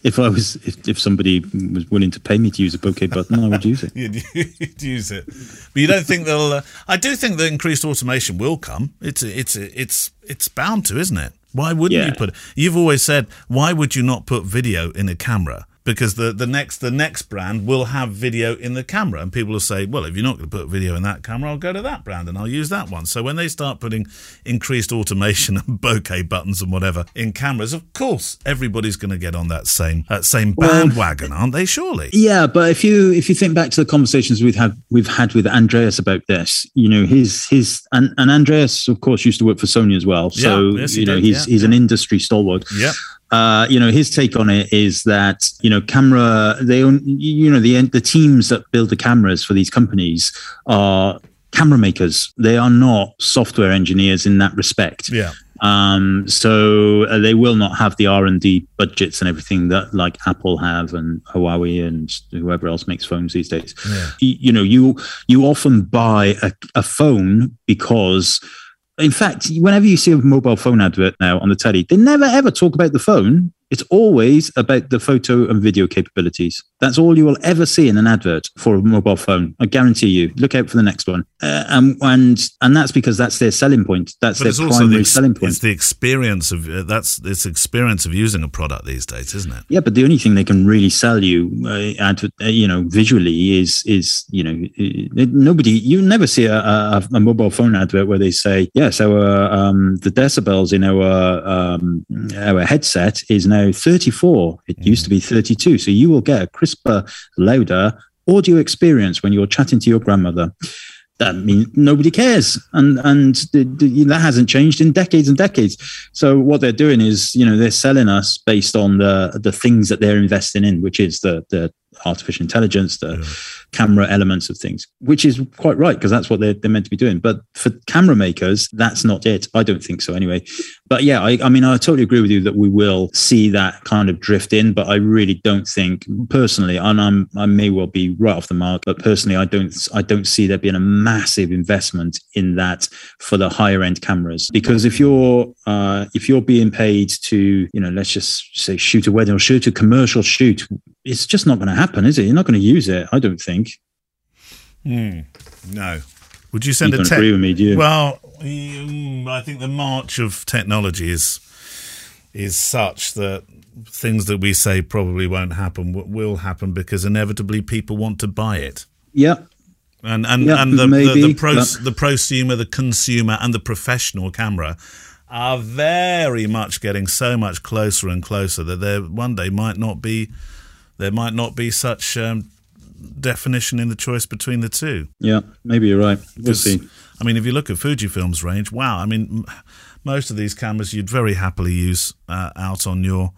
S3: if I was if, if somebody was willing to pay me to use a bokeh button, I would use it.
S2: you'd, you'd, use it, but you don't think they'll? Uh, I do think the increased automation will come. It's it's it's it's bound to, isn't it? Why wouldn't yeah. you put? You've always said, why would you not put video in a camera? Because the, the next the next brand will have video in the camera and people will say well if you're not going to put video in that camera i'll go to that brand and i'll use that one. So when they start putting increased automation and bokeh buttons and whatever in cameras of course everybody's going to get on that same that same bandwagon well, aren't they surely?
S3: Yeah but if you if you think back to the conversations we've had we've had with andreas about this you know his his and, and andreas of course used to work for sony as well. So yeah, yes, you know did. he's yeah, he's an industry stalwart.
S2: Yeah
S3: uh, you know, his take on it is that you know, camera they own, you know the the teams that build the cameras for these companies are camera makers. They are not software engineers in that respect.
S2: Yeah.
S3: Um, so uh, they will not have the R and D budgets and everything that like Apple have and Huawei and whoever else makes phones these days. Yeah. You, you, know, you you often buy a, a phone because. In fact, whenever you see a mobile phone advert now on the telly, they never ever talk about the phone. It's always about the photo and video capabilities. That's all you will ever see in an advert for a mobile phone. I guarantee you. Look out for the next one. Uh, and, and and that's because that's their selling point. That's but their primary the, selling point.
S2: It's the experience of uh, that's it's experience of using a product these days, isn't it?
S3: Yeah, but the only thing they can really sell you, uh, adver- uh, you know, visually is is you know uh, nobody you never see a, a, a, mobile phone advert where they say yes, our um, the decibels in our um, our headset is now 34. It mm. used to be 32. So you will get a crisper, louder audio experience when you're chatting to your grandmother. That means nobody cares, and and that hasn't changed in decades and decades. So what they're doing is, you know, they're selling us based on the the things that they're investing in, which is the the artificial intelligence, the yeah. camera elements of things, which is quite right because that's what they're, they're meant to be doing. But for camera makers, that's not it. I don't think so anyway. But yeah, I, I mean, I totally agree with you that we will see that kind of drift in, but I really don't think personally, and I'm, I may well be right off the mark, but personally, I don't, I don't see there being a massive investment in that for the higher end cameras because if you're, uh, if you're being paid to, you know, let's just say shoot a wedding or shoot a commercial shoot, it's just not going to happen, is it? You're not going to use it, I don't think.
S2: Hmm. No. Would you send
S3: you
S2: a
S3: text? Agree with me, do you?
S2: Well, I think the march of technology is is such that things that we say probably won't happen will happen because inevitably people want to buy it.
S3: Yeah.
S2: And and, yeah, and the, maybe, the, the, pros, the prosumer, the consumer, and the professional camera are very much getting so much closer and closer that there one day might not be there might not be such um, definition in the choice between the two.
S3: Yeah, maybe you're right. We'll see.
S2: I mean, if you look at Fujifilm's range, wow! I mean, most of these cameras you'd very happily use uh, out on your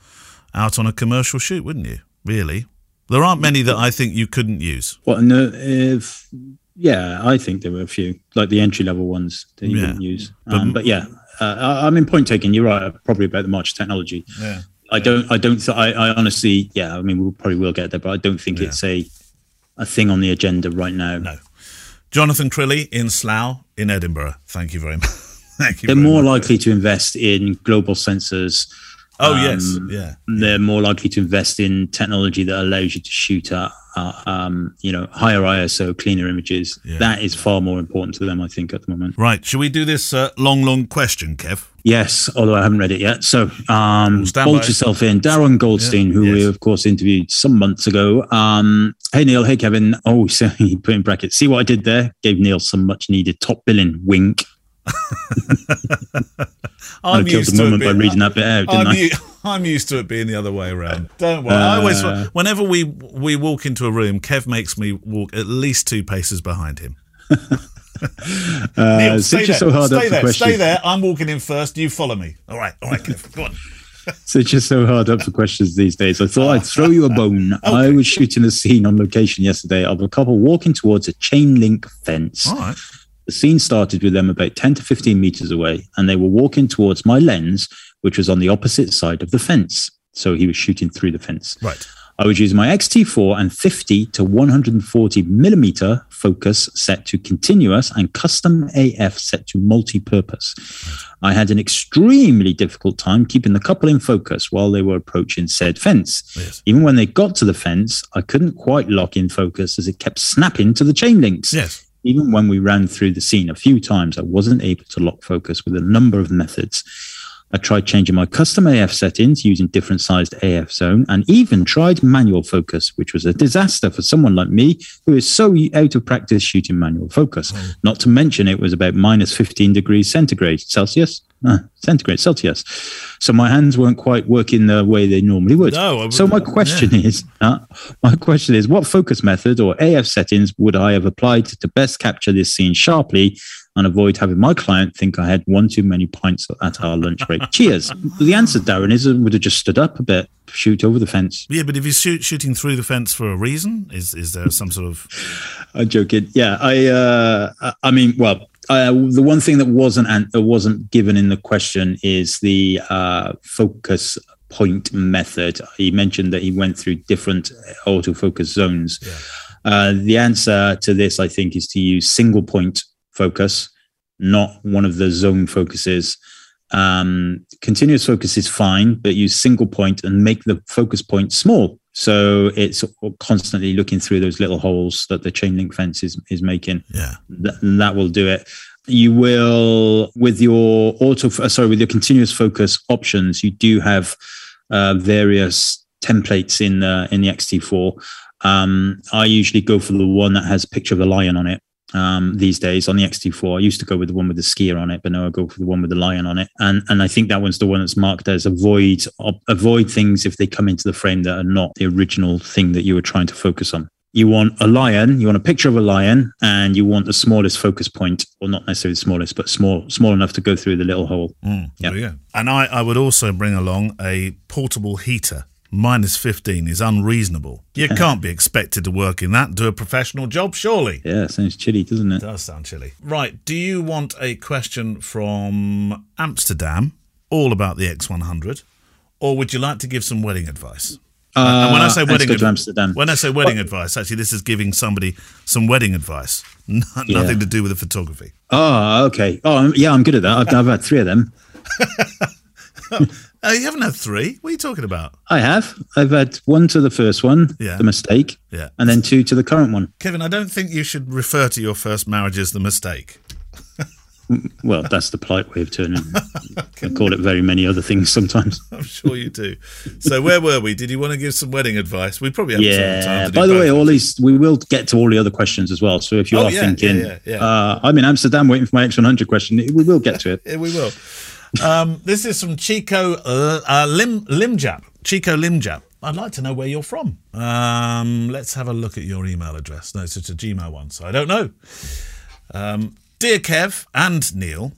S2: out on a commercial shoot, wouldn't you? Really, there aren't many that I think you couldn't use.
S3: Well, No, if yeah, I think there were a few, like the entry level ones that you yeah. wouldn't use. Um, but, but, yeah, uh, I mean, point taken. You're right. Probably about the march technology.
S2: Yeah.
S3: I don't. I don't. Th- I, I honestly, yeah. I mean, we will probably will get there, but I don't think yeah. it's a a thing on the agenda right now.
S2: No. Jonathan Crilly in Slough in Edinburgh. Thank you very much. Thank you.
S3: They're more much. likely to invest in global sensors.
S2: Oh um, yes, yeah.
S3: They're more likely to invest in technology that allows you to shoot at uh, um, you know, higher ISO, cleaner images. Yeah. That is far more important to them, I think, at the moment.
S2: Right. Should we do this uh, long, long question, Kev?
S3: Yes, although I haven't read it yet. So, um, bolt yourself in. Darren Goldstein, yeah. who yes. we, of course, interviewed some months ago. Um, hey, Neil. Hey, Kevin. Oh, so he put in brackets. See what I did there? Gave Neil some much needed top billing. Wink.
S2: I'm
S3: I killed the moment by reading that bit out, didn't I'm,
S2: I? I'm used to it being the other way around. Don't worry. Uh, I always, uh, whenever we we walk into a room, Kev makes me walk at least two paces behind him.
S3: uh, Neil, stay there. So
S2: stay there. Stay there. I'm walking in first. You follow me. All right. All right, Kev. Go on.
S3: so it's just so hard up for questions these days. I thought I'd throw you a bone. Okay. I was shooting a scene on location yesterday of a couple walking towards a chain link fence.
S2: All right.
S3: The scene started with them about 10 to 15 meters away, and they were walking towards my lens, which was on the opposite side of the fence. So he was shooting through the fence.
S2: Right.
S3: I was using my X-T4 and 50 to 140 millimeter focus set to continuous and custom AF set to multi-purpose. I had an extremely difficult time keeping the couple in focus while they were approaching said fence.
S2: Yes.
S3: Even when they got to the fence, I couldn't quite lock in focus as it kept snapping to the chain links.
S2: Yes
S3: even when we ran through the scene a few times, I wasn't able to lock focus with a number of methods. I tried changing my custom AF settings using different sized AF zone and even tried manual focus, which was a disaster for someone like me who is so out of practice shooting manual focus. Oh. Not to mention it was about minus 15 degrees centigrade Celsius. Uh, centigrade Celsius. So my hands weren't quite working the way they normally would.
S2: No,
S3: so my question yeah. is, uh, my question is, what focus method or AF settings would I have applied to best capture this scene sharply and avoid having my client think I had one too many pints at our lunch break. Cheers. The answer, Darren, is would have just stood up a bit, shoot over the fence.
S2: Yeah, but if he's shoot, shooting through the fence for a reason, is is there some sort of?
S3: I'm joking. Yeah, I. Uh, I mean, well, uh, the one thing that wasn't an- wasn't given in the question is the uh, focus point method. He mentioned that he went through different autofocus zones. Yeah. Uh, the answer to this, I think, is to use single point focus, not one of the zone focuses. Um, continuous focus is fine, but use single point and make the focus point small. So it's constantly looking through those little holes that the chain link fence is, is making.
S2: Yeah.
S3: Th- that will do it. You will, with your auto, uh, sorry, with your continuous focus options, you do have uh, various templates in the, in the X-T4. Um, I usually go for the one that has a picture of a lion on it um, these days on the X-T4. I used to go with the one with the skier on it, but now I go for the one with the lion on it. And and I think that one's the one that's marked as avoid avoid things if they come into the frame that are not the original thing that you were trying to focus on. You want a lion, you want a picture of a lion, and you want the smallest focus point, or not necessarily the smallest, but small small enough to go through the little hole.
S2: Mm, yeah. And I, I would also bring along a portable heater minus 15 is unreasonable. You can't be expected to work in that and do a professional job, surely.
S3: Yeah, sounds chilly, doesn't it?
S2: It does sound chilly. Right, do you want a question from Amsterdam, all about the X100, or would you like to give some wedding advice?
S3: Uh, and when I say
S2: wedding,
S3: ad- Amsterdam.
S2: when I say wedding what? advice, actually, this is giving somebody some wedding advice, nothing yeah. to do with the photography.
S3: Oh, okay. Oh, yeah, I'm good at that. I've, I've had three of them.
S2: Uh, you haven't had three. What are you talking about?
S3: I have. I've had one to the first one, yeah. the mistake,
S2: yeah,
S3: and then two to the current one.
S2: Kevin, I don't think you should refer to your first marriage as the mistake.
S3: well, that's the polite way of turning. I call it very many other things sometimes.
S2: I'm sure you do. So where were we? Did you want to give some wedding advice? We probably have
S3: yeah.
S2: time.
S3: By the way, all these we will get to all the other questions as well. So if you oh, are yeah, thinking, yeah, yeah, uh, I'm in Amsterdam waiting for my X100 question, we will get to it.
S2: yeah, we will. Um, this is from Chico uh, uh, Lim Limjap. Chico Limjap. I'd like to know where you're from. Um, let's have a look at your email address. No, it's a Gmail one, so I don't know. Um, dear Kev and Neil,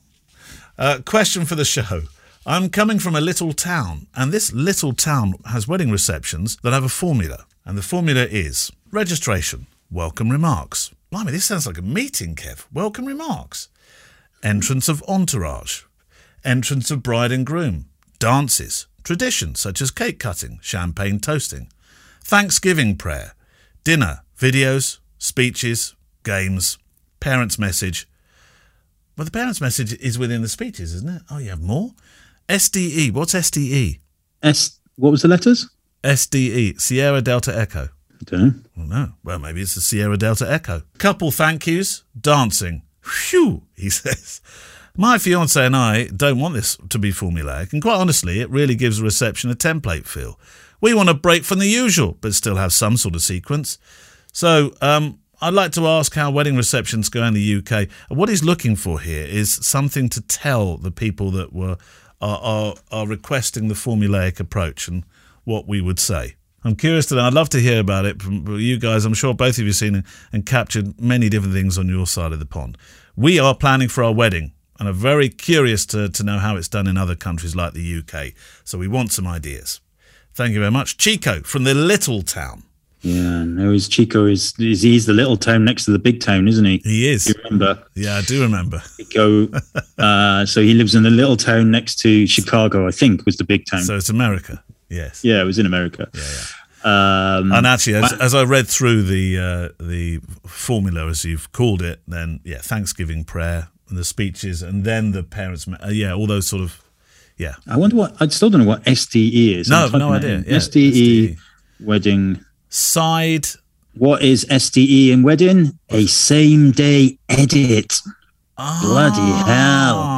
S2: uh, question for the show. I'm coming from a little town, and this little town has wedding receptions that have a formula. And the formula is registration, welcome remarks. Blimey, this sounds like a meeting, Kev. Welcome remarks. Entrance of entourage, entrance of bride and groom, dances, traditions such as cake cutting, champagne toasting, Thanksgiving prayer, dinner, videos, speeches, games, parents' message. Well, the parents' message is within the speeches, isn't it? Oh, you have more? SDE. What's SDE?
S3: S. What was the letters?
S2: SDE. Sierra Delta Echo.
S3: I don't know.
S2: Well, no. Well, maybe it's the Sierra Delta Echo. Couple thank yous, dancing. Phew, he says. My fiance and I don't want this to be formulaic, and quite honestly, it really gives a reception a template feel. We want to break from the usual, but still have some sort of sequence. So, um, I'd like to ask how wedding receptions go in the UK. What he's looking for here is something to tell the people that were are, are, are requesting the formulaic approach and what we would say. I'm curious to know. I'd love to hear about it from you guys. I'm sure both of you have seen and captured many different things on your side of the pond. We are planning for our wedding and are very curious to, to know how it's done in other countries like the UK. So we want some ideas. Thank you very much. Chico from the little town.
S3: Yeah, no, his Chico is, is he's the little town next to the big town, isn't he?
S2: He is.
S3: You remember?
S2: Yeah, I do remember.
S3: Chico. uh, so he lives in the little town next to Chicago, I think, was the big town.
S2: So it's America. Yes.
S3: Yeah, it was in America.
S2: Yeah, yeah. Um, and actually, as, as, I read through the uh, the formula, as you've called it, then yeah, Thanksgiving prayer, and the speeches, and then the parents. Uh, yeah, all those sort of. Yeah.
S3: I wonder what. I still don't know what SDE is.
S2: No, no idea.
S3: Yeah, SDE, SDE wedding
S2: side.
S3: What is SDE in wedding? A same day edit.
S2: Ah,
S3: Bloody hell.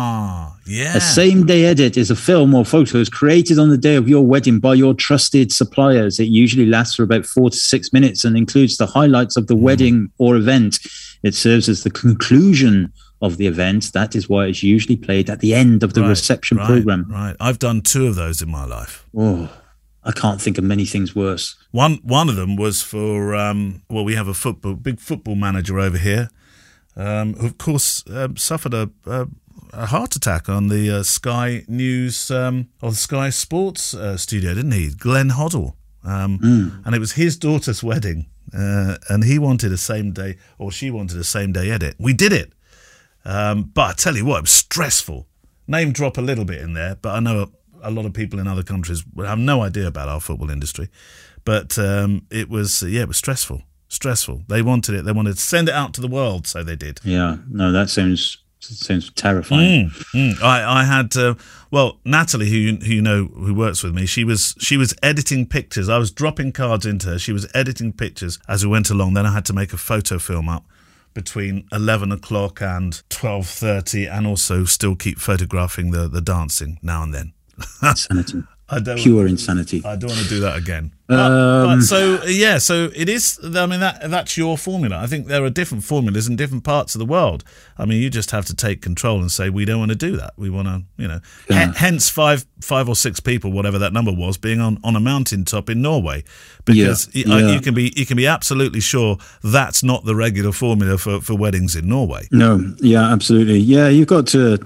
S2: Yeah.
S3: A same day edit is a film or photos created on the day of your wedding by your trusted suppliers. It usually lasts for about four to six minutes and includes the highlights of the mm. wedding or event. It serves as the conclusion of the event. That is why it's usually played at the end of the right, reception
S2: right,
S3: program.
S2: Right. I've done two of those in my life.
S3: Oh, I can't think of many things worse.
S2: One one of them was for um, well, we have a football big football manager over here, um, who of course uh, suffered a, a, a heart attack on the uh, Sky News um, or the Sky Sports uh, studio, didn't he? Glenn Hoddle, mm. and it was his daughter's wedding, uh, and he wanted a same day or she wanted a same day edit. We did it, um, but I tell you what, it was stressful. Name drop a little bit in there, but I know a lot of people in other countries have no idea about our football industry. But um, it was, yeah, it was stressful. Stressful. They wanted it. They wanted to send it out to the world, so they did.
S3: Yeah. No, that sounds sounds terrifying.
S2: Mm, mm. I, I had uh, well Natalie, who you, who you know who works with me. She was she was editing pictures. I was dropping cards into her. She was editing pictures as we went along. Then I had to make a photo film up between 11 o'clock and 12.30 and also still keep photographing the, the dancing now and then
S3: insanity. I don't pure insanity.
S2: I don't want to do that again. But, um, but so yeah, so it is. I mean that that's your formula. I think there are different formulas in different parts of the world. I mean, you just have to take control and say we don't want to do that. We want to, you know. Yeah. H- hence five five or six people, whatever that number was, being on, on a mountaintop in Norway, because yeah. You, yeah. you can be you can be absolutely sure that's not the regular formula for for weddings in Norway.
S3: No, yeah, absolutely. Yeah, you've got to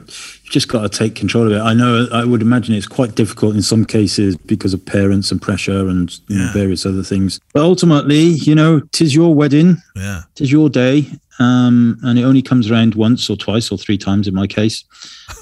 S3: just got to take control of it. I know I would imagine it's quite difficult in some cases because of parents and pressure and yeah. know, various other things. But ultimately, you know, tis your wedding.
S2: Yeah.
S3: Tis your day. Um, and it only comes around once or twice or three times in my case.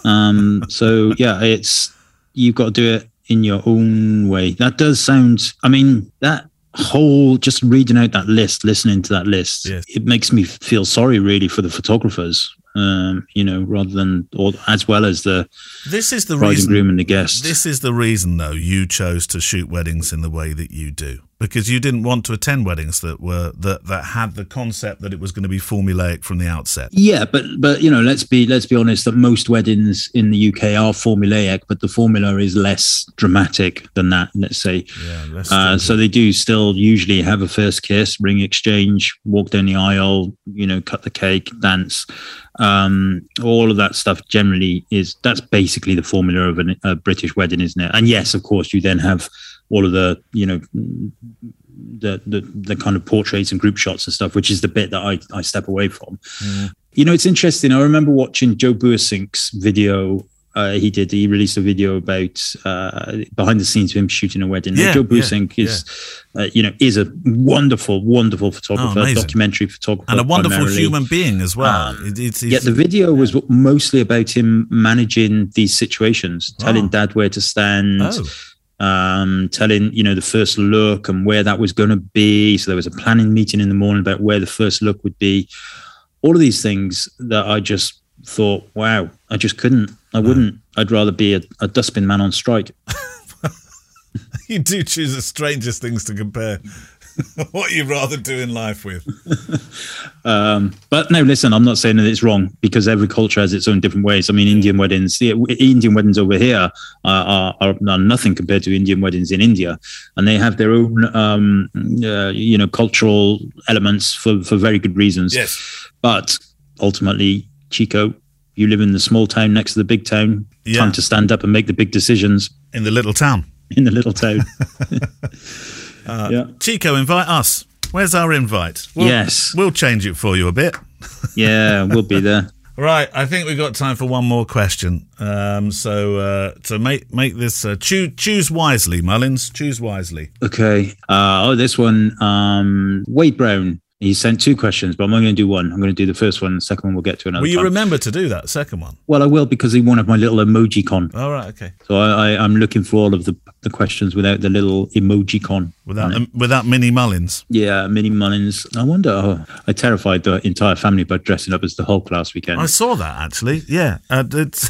S3: Um, so yeah, it's you've got to do it in your own way. That does sound I mean, that whole just reading out that list, listening to that list, yes. it makes me feel sorry really for the photographers um, you know, rather than or as well as the
S2: this is the
S3: bride
S2: reason,
S3: and groom and the guests.
S2: This is the reason, though, you chose to shoot weddings in the way that you do because you didn't want to attend weddings that were that that had the concept that it was going to be formulaic from the outset.
S3: Yeah, but but you know, let's be let's be honest that most weddings in the UK are formulaic, but the formula is less dramatic than that. Let's say, yeah, uh, so they do still usually have a first kiss, ring exchange, walk down the aisle, you know, cut the cake, dance. Um, all of that stuff generally is that's basically the formula of an, a British wedding, isn't it? And yes, of course, you then have all of the you know the, the the kind of portraits and group shots and stuff, which is the bit that I, I step away from. You know, it's interesting. I remember watching Joe Buissink's video. Uh, he did. He released a video about uh, behind the scenes of him shooting a wedding. Yeah, Joe Buersink yeah, is. Uh, you know, is a wonderful, wonderful photographer, oh, documentary photographer,
S2: and a wonderful primarily. human being as well. Um,
S3: it's, it's, yeah, the video was mostly about him managing these situations, telling oh. Dad where to stand. Oh um, telling you know the first look and where that was going to be. So there was a planning meeting in the morning about where the first look would be. All of these things that I just thought, wow, I just couldn't. I wouldn't. I'd rather be a, a dustbin man on strike.
S2: you do choose the strangest things to compare. what you'd rather do in life with.
S3: um, but no, listen, I'm not saying that it's wrong because every culture has its own different ways. I mean, Indian weddings, the Indian weddings over here are, are, are, nothing compared to Indian weddings in India, and they have their own, um, uh, you know, cultural elements for for very good reasons.
S2: Yes,
S3: but ultimately, Chico, you live in the small town next to the big town. Yeah. Time to stand up and make the big decisions
S2: in the little town.
S3: In the little town.
S2: Uh, yeah. Chico, invite us. Where's our invite?
S3: We'll, yes.
S2: We'll change it for you a bit.
S3: yeah, we'll be there.
S2: Right, I think we've got time for one more question. Um, so, uh, so make make this uh, choose choose wisely, Mullins. Choose wisely.
S3: Okay. Uh, oh, this one, um, Wade Brown. He sent two questions, but I'm only going to do one. I'm going to do the first one. and The second one we'll get to another.
S2: Will you
S3: time.
S2: remember to do that second one?
S3: Well, I will because he wanted my little emoji con.
S2: All right, okay.
S3: So I, I, am looking for all of the, the questions without the little emoji con.
S2: Without um, without Mini Mullins.
S3: Yeah, Mini Mullins. I wonder. Oh, I terrified the entire family by dressing up as the Hulk last weekend.
S2: I saw that actually. Yeah, uh, it's.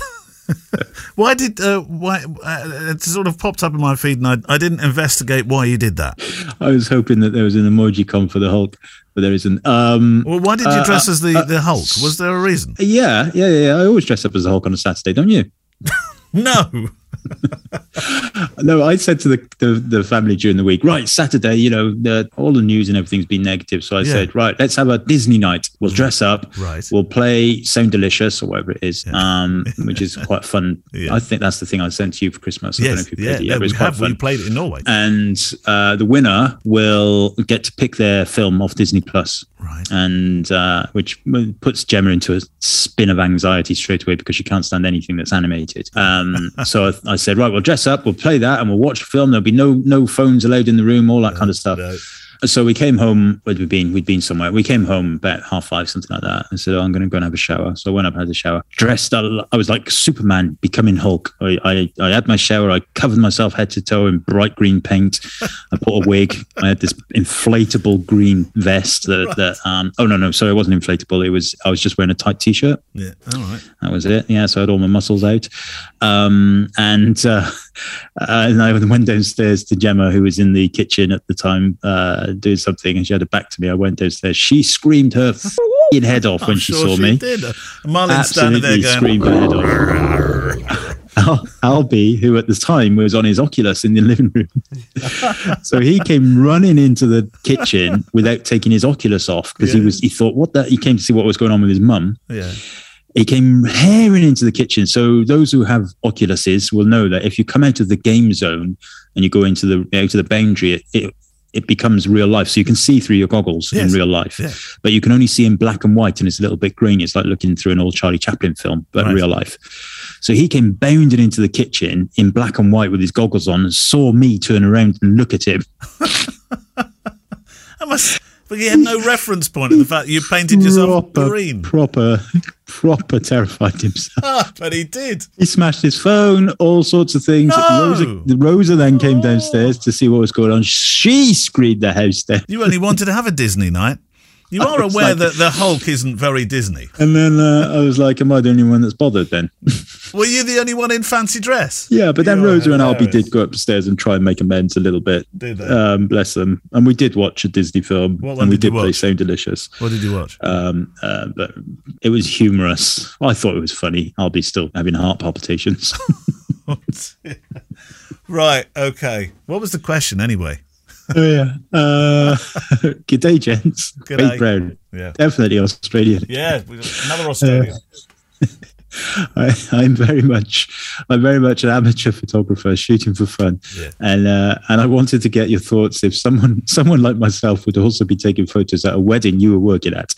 S2: why did uh, why uh, it sort of popped up in my feed and I, I didn't investigate why you did that
S3: i was hoping that there was an emoji con for the hulk but there isn't. Um,
S2: well why did you uh, dress uh, as the, uh, the hulk? Was there a reason?
S3: Yeah yeah yeah i always dress up as the hulk on a saturday don't you?
S2: No
S3: no, I said to the, the, the family during the week, right, Saturday, you know, the, all the news and everything's been negative. So I yeah. said, right, let's have a Disney night. We'll dress up.
S2: Right.
S3: We'll play Sound Delicious or whatever it is, yeah. um, which is quite fun. Yeah. I think that's the thing I sent to you for Christmas. I
S2: yes. yeah, it. yeah, quite have. fun. We played it in Norway.
S3: And uh, the winner will get to pick their film off Disney Plus.
S2: Right.
S3: And uh, which puts Gemma into a spin of anxiety straight away because she can't stand anything that's animated. Um, so I, I, said, right, we'll dress up, we'll play that, and we'll watch a film. There'll be no no phones allowed in the room, all that kind of stuff. No so we came home. Where'd we been? We'd been somewhere. We came home about half five, something like that. I said, oh, "I'm going to go and have a shower." So I went up, and had a shower, dressed. I was like Superman becoming Hulk. I, I, I had my shower. I covered myself head to toe in bright green paint. I put a wig. I had this inflatable green vest that right. that. Um, oh no, no, sorry, it wasn't inflatable. It was. I was just wearing a tight t-shirt.
S2: Yeah. All right.
S3: That was it. Yeah. So I had all my muscles out. Um, and uh, uh, and I went downstairs to Gemma, who was in the kitchen at the time. Uh, doing something and she had her back to me. I went downstairs. She screamed her head off when she
S2: sure
S3: saw
S2: she
S3: me.
S2: Did. Marlin standing there going,
S3: screamed her head off. Al- Albie, who at the time was on his Oculus in the living room, so he came running into the kitchen without taking his Oculus off because yeah. he was he thought what that he came to see what was going on with his mum.
S2: Yeah.
S3: He came haring into the kitchen. So those who have Oculuses will know that if you come out of the game zone and you go into the out of the boundary, it, it it becomes real life. So you can see through your goggles yes. in real life,
S2: yeah.
S3: but you can only see in black and white and it's a little bit green. It's like looking through an old Charlie Chaplin film, but right. real life. So he came bounding into the kitchen in black and white with his goggles on and saw me turn around and look at him.
S2: I must but he had no reference point in the fact that you painted yourself
S3: proper,
S2: green.
S3: Proper, proper terrified himself.
S2: Ah, but he did.
S3: He smashed his phone, all sorts of things.
S2: No.
S3: Rosa, Rosa then came downstairs to see what was going on. She screamed the house down.
S2: You only wanted to have a Disney night. You are aware like, that the Hulk isn't very Disney.
S3: And then uh, I was like, "Am I the only one that's bothered?" Then
S2: were you the only one in fancy dress?
S3: Yeah, but then Rosa and Albie did go upstairs and try and make amends a little bit.
S2: Did they?
S3: Um, bless them. And we did watch a Disney film, and we did, did play Sound Delicious.
S2: What did you watch?
S3: Um, uh, but it was humorous. I thought it was funny. Albie still having heart palpitations.
S2: right. Okay. What was the question anyway?
S3: Oh yeah. Uh, good day, gents.
S2: Good.
S3: Brown.
S2: Yeah.
S3: Definitely Australian.
S2: Yeah, another Australian. Uh,
S3: I, am very much, I'm very much an amateur photographer shooting for fun,
S2: yeah.
S3: and uh, and I wanted to get your thoughts. If someone, someone like myself, would also be taking photos at a wedding you were working at,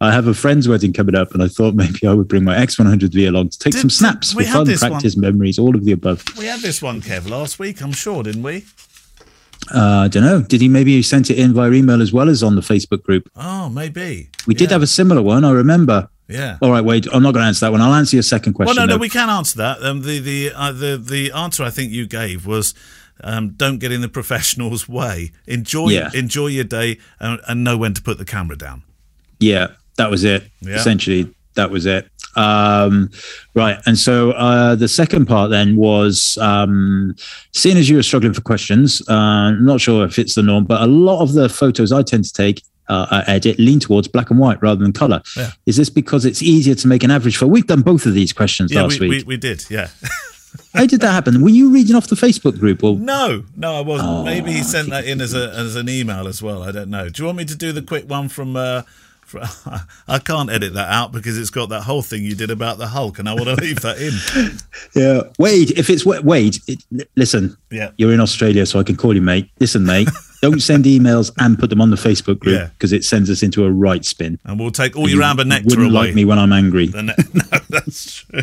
S3: I have a friend's wedding coming up, and I thought maybe I would bring my X100V along to take did, some snaps for fun, practice, one. memories, all of the above.
S2: We had this one, Kev, last week. I'm sure, didn't we?
S3: Uh, I don't know. Did he maybe he sent it in via email as well as on the Facebook group?
S2: Oh, maybe.
S3: We yeah. did have a similar one. I remember.
S2: Yeah.
S3: All right, wait. I'm not going to answer that one. I'll answer your second question.
S2: Well, no,
S3: though.
S2: no, we can answer that. Um, the the uh, the the answer I think you gave was. Um, don't get in the professional's way. Enjoy yeah. enjoy your day and, and, know when to put the camera down.
S3: Yeah, that was it. Yeah. Essentially, that was it. Um, right. And so uh, the second part then was um, seeing as you were struggling for questions, uh, I'm not sure if it's the norm, but a lot of the photos I tend to take uh, edit lean towards black and white rather than color.
S2: Yeah.
S3: Is this because it's easier to make an average for? We've done both of these questions
S2: yeah,
S3: last
S2: we,
S3: week.
S2: We, we did, yeah.
S3: How did that happen? Were you reading off the Facebook group? Or?
S2: No, no, I wasn't. Oh, Maybe he sent that in as a as an email as well. I don't know. Do you want me to do the quick one from uh, I can't edit that out because it's got that whole thing you did about the Hulk, and I want to leave that in.
S3: Yeah, Wade. If it's Wade, it, listen.
S2: Yeah,
S3: you're in Australia, so I can call you mate. Listen, mate. don't send emails and put them on the Facebook group because yeah. it sends us into a right spin.
S2: And we'll take all your amber nectar
S3: wouldn't
S2: away.
S3: like me when I'm angry.
S2: Ne- no, that's true.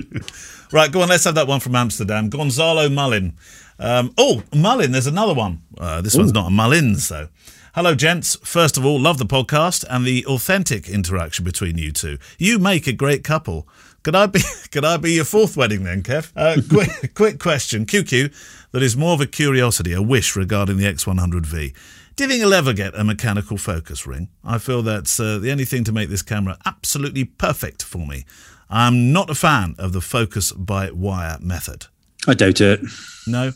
S2: Right, go on. Let's have that one from Amsterdam. Gonzalo Mullin. Um, oh, Mullin. There's another one. Uh, this Ooh. one's not a Mullins though. Hello, gents. First of all, love the podcast and the authentic interaction between you two. You make a great couple. Could I be could I be your fourth wedding then, Kev? Uh, quick, quick question, QQ, that is more of a curiosity, a wish regarding the X100V. Do you think you'll ever get a mechanical focus ring? I feel that's uh, the only thing to make this camera absolutely perfect for me. I'm not a fan of the focus by wire method.
S3: I doubt it.
S2: No.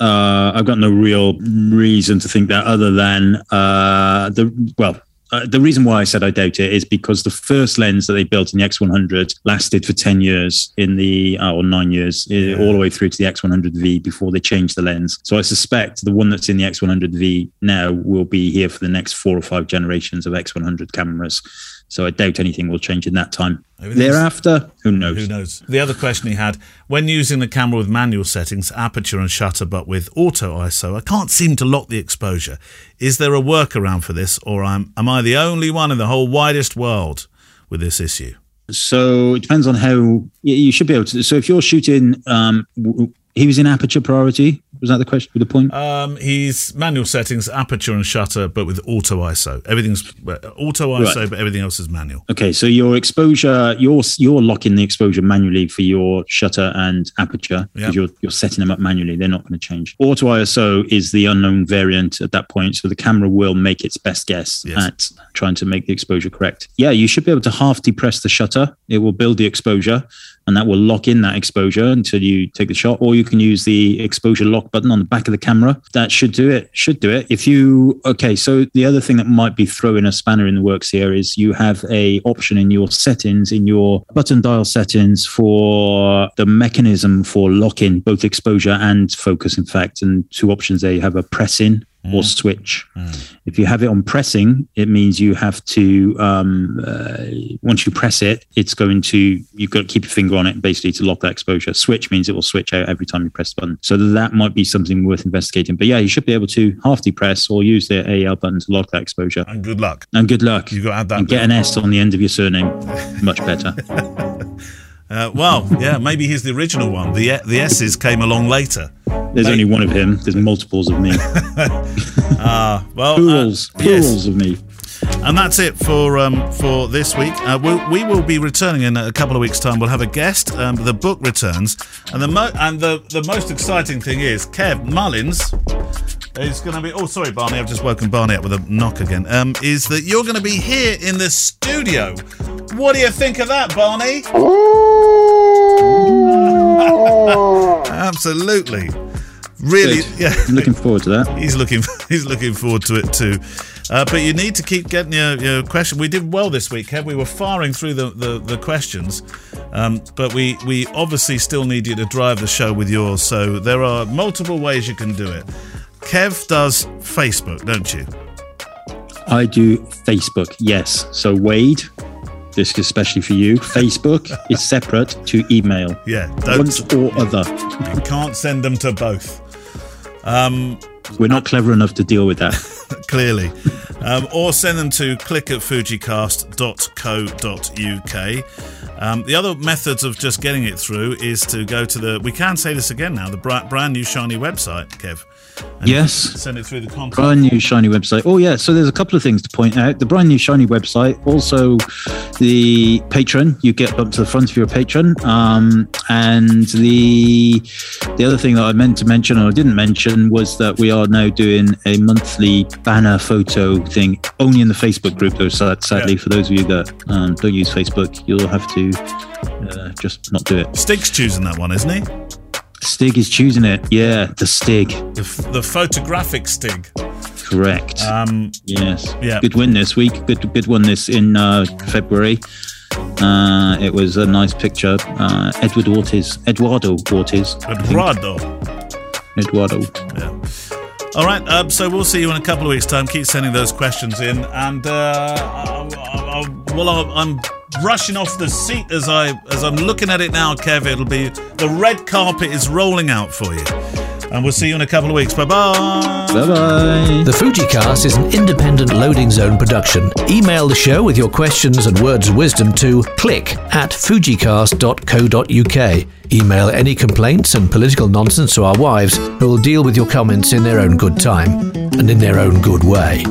S3: Uh, I've got no real reason to think that other than uh, the well, uh, the reason why I said I doubt it is because the first lens that they built in the X100 lasted for 10 years in the, uh, or nine years, yeah. all the way through to the X100V before they changed the lens. So I suspect the one that's in the X100V now will be here for the next four or five generations of X100 cameras. So I doubt anything will change in that time. Thereafter, who knows?
S2: Who knows? The other question he had when using the camera with manual settings, aperture and shutter, but with auto ISO, I can't seem to lock the exposure. Is there a workaround for this, or am, am I the only one in the whole widest world with this issue?
S3: So it depends on how you should be able to. So if you're shooting, um, he was in aperture priority. Was that the question? With the point?
S2: Um, he's manual settings, aperture and shutter, but with auto ISO. Everything's uh, auto ISO, right. but everything else is manual.
S3: Okay, so your exposure, you're you're locking the exposure manually for your shutter and aperture because yep. you're you're setting them up manually. They're not going to change. Auto ISO is the unknown variant at that point, so the camera will make its best guess yes. at trying to make the exposure correct. Yeah, you should be able to half depress the shutter. It will build the exposure, and that will lock in that exposure until you take the shot, or you can use the exposure lock button on the back of the camera. That should do it. Should do it. If you okay, so the other thing that might be throwing a spanner in the works here is you have a option in your settings in your button dial settings for the mechanism for locking both exposure and focus. In fact, and two options there. You have a press in. Or switch. Mm. If you have it on pressing, it means you have to um, uh, once you press it, it's going to you've got to keep your finger on it basically to lock that exposure. Switch means it will switch out every time you press the button. So that might be something worth investigating. But yeah, you should be able to half depress or use the AEL button to lock that exposure.
S2: And good luck.
S3: And good luck.
S2: You've got to add that.
S3: And get an S on the end of your surname. Much better.
S2: Uh, well, yeah, maybe he's the original one. The the S's came along later.
S3: There's only one of him. There's multiples of me.
S2: Ah, uh, well,
S3: plurals, uh, plurals yes. of me.
S2: And that's it for um, for this week. Uh, we'll, we will be returning in a couple of weeks' time. We'll have a guest. Um, the book returns, and the mo- and the the most exciting thing is Kev Mullins is going to be. Oh, sorry, Barney. I've just woken Barney up with a knock again. Um, is that you're going to be here in the studio? What do you think of that, Barney? Absolutely. Really,
S3: Good. yeah. I'm looking forward to that.
S2: He's looking. He's looking forward to it too. Uh, but you need to keep getting your, your question. We did well this week, Kev. We were firing through the, the, the questions, um, but we, we obviously still need you to drive the show with yours. So there are multiple ways you can do it. Kev does Facebook, don't you?
S3: I do Facebook, yes. So Wade, this especially for you. Facebook is separate to email.
S2: Yeah,
S3: one or other.
S2: You can't send them to both. Um,
S3: We're not clever enough to deal with that.
S2: clearly. Um, or send them to click at fujicast.co.uk. Um, the other methods of just getting it through is to go to the, we can say this again now, the brand new shiny website, Kev
S3: yes.
S2: Send it through the contact.
S3: Brand new shiny website. Oh yeah. So there's a couple of things to point out. The brand new shiny website. Also, the patron. You get up to the front if you're a patron. Um, and the the other thing that I meant to mention or I didn't mention was that we are now doing a monthly banner photo thing only in the Facebook group. Though sadly, yeah. for those of you that um, don't use Facebook, you'll have to uh, just not do it.
S2: Stig's choosing that one, isn't he?
S3: Stig is choosing it. Yeah, the Stig.
S2: The, the photographic Stig.
S3: Correct.
S2: Um,
S3: yes. Yeah. Good win this week. Good good one this in uh, February. Uh, it was a nice picture. Uh, Edward Ortiz, Eduardo Ortiz.
S2: Eduardo.
S3: Eduardo.
S2: Yeah. All right. Um, so we'll see you in a couple of weeks' time. Keep sending those questions in, and uh, I, I, well, I'm rushing off the seat as I as I'm looking at it now, Kev. It'll be the red carpet is rolling out for you. And we'll see you in a couple of weeks. Bye bye.
S3: Bye bye.
S1: The FujiCast is an independent loading zone production. Email the show with your questions and words of wisdom to click at fujicast.co.uk. Email any complaints and political nonsense to our wives, who will deal with your comments in their own good time and in their own good way.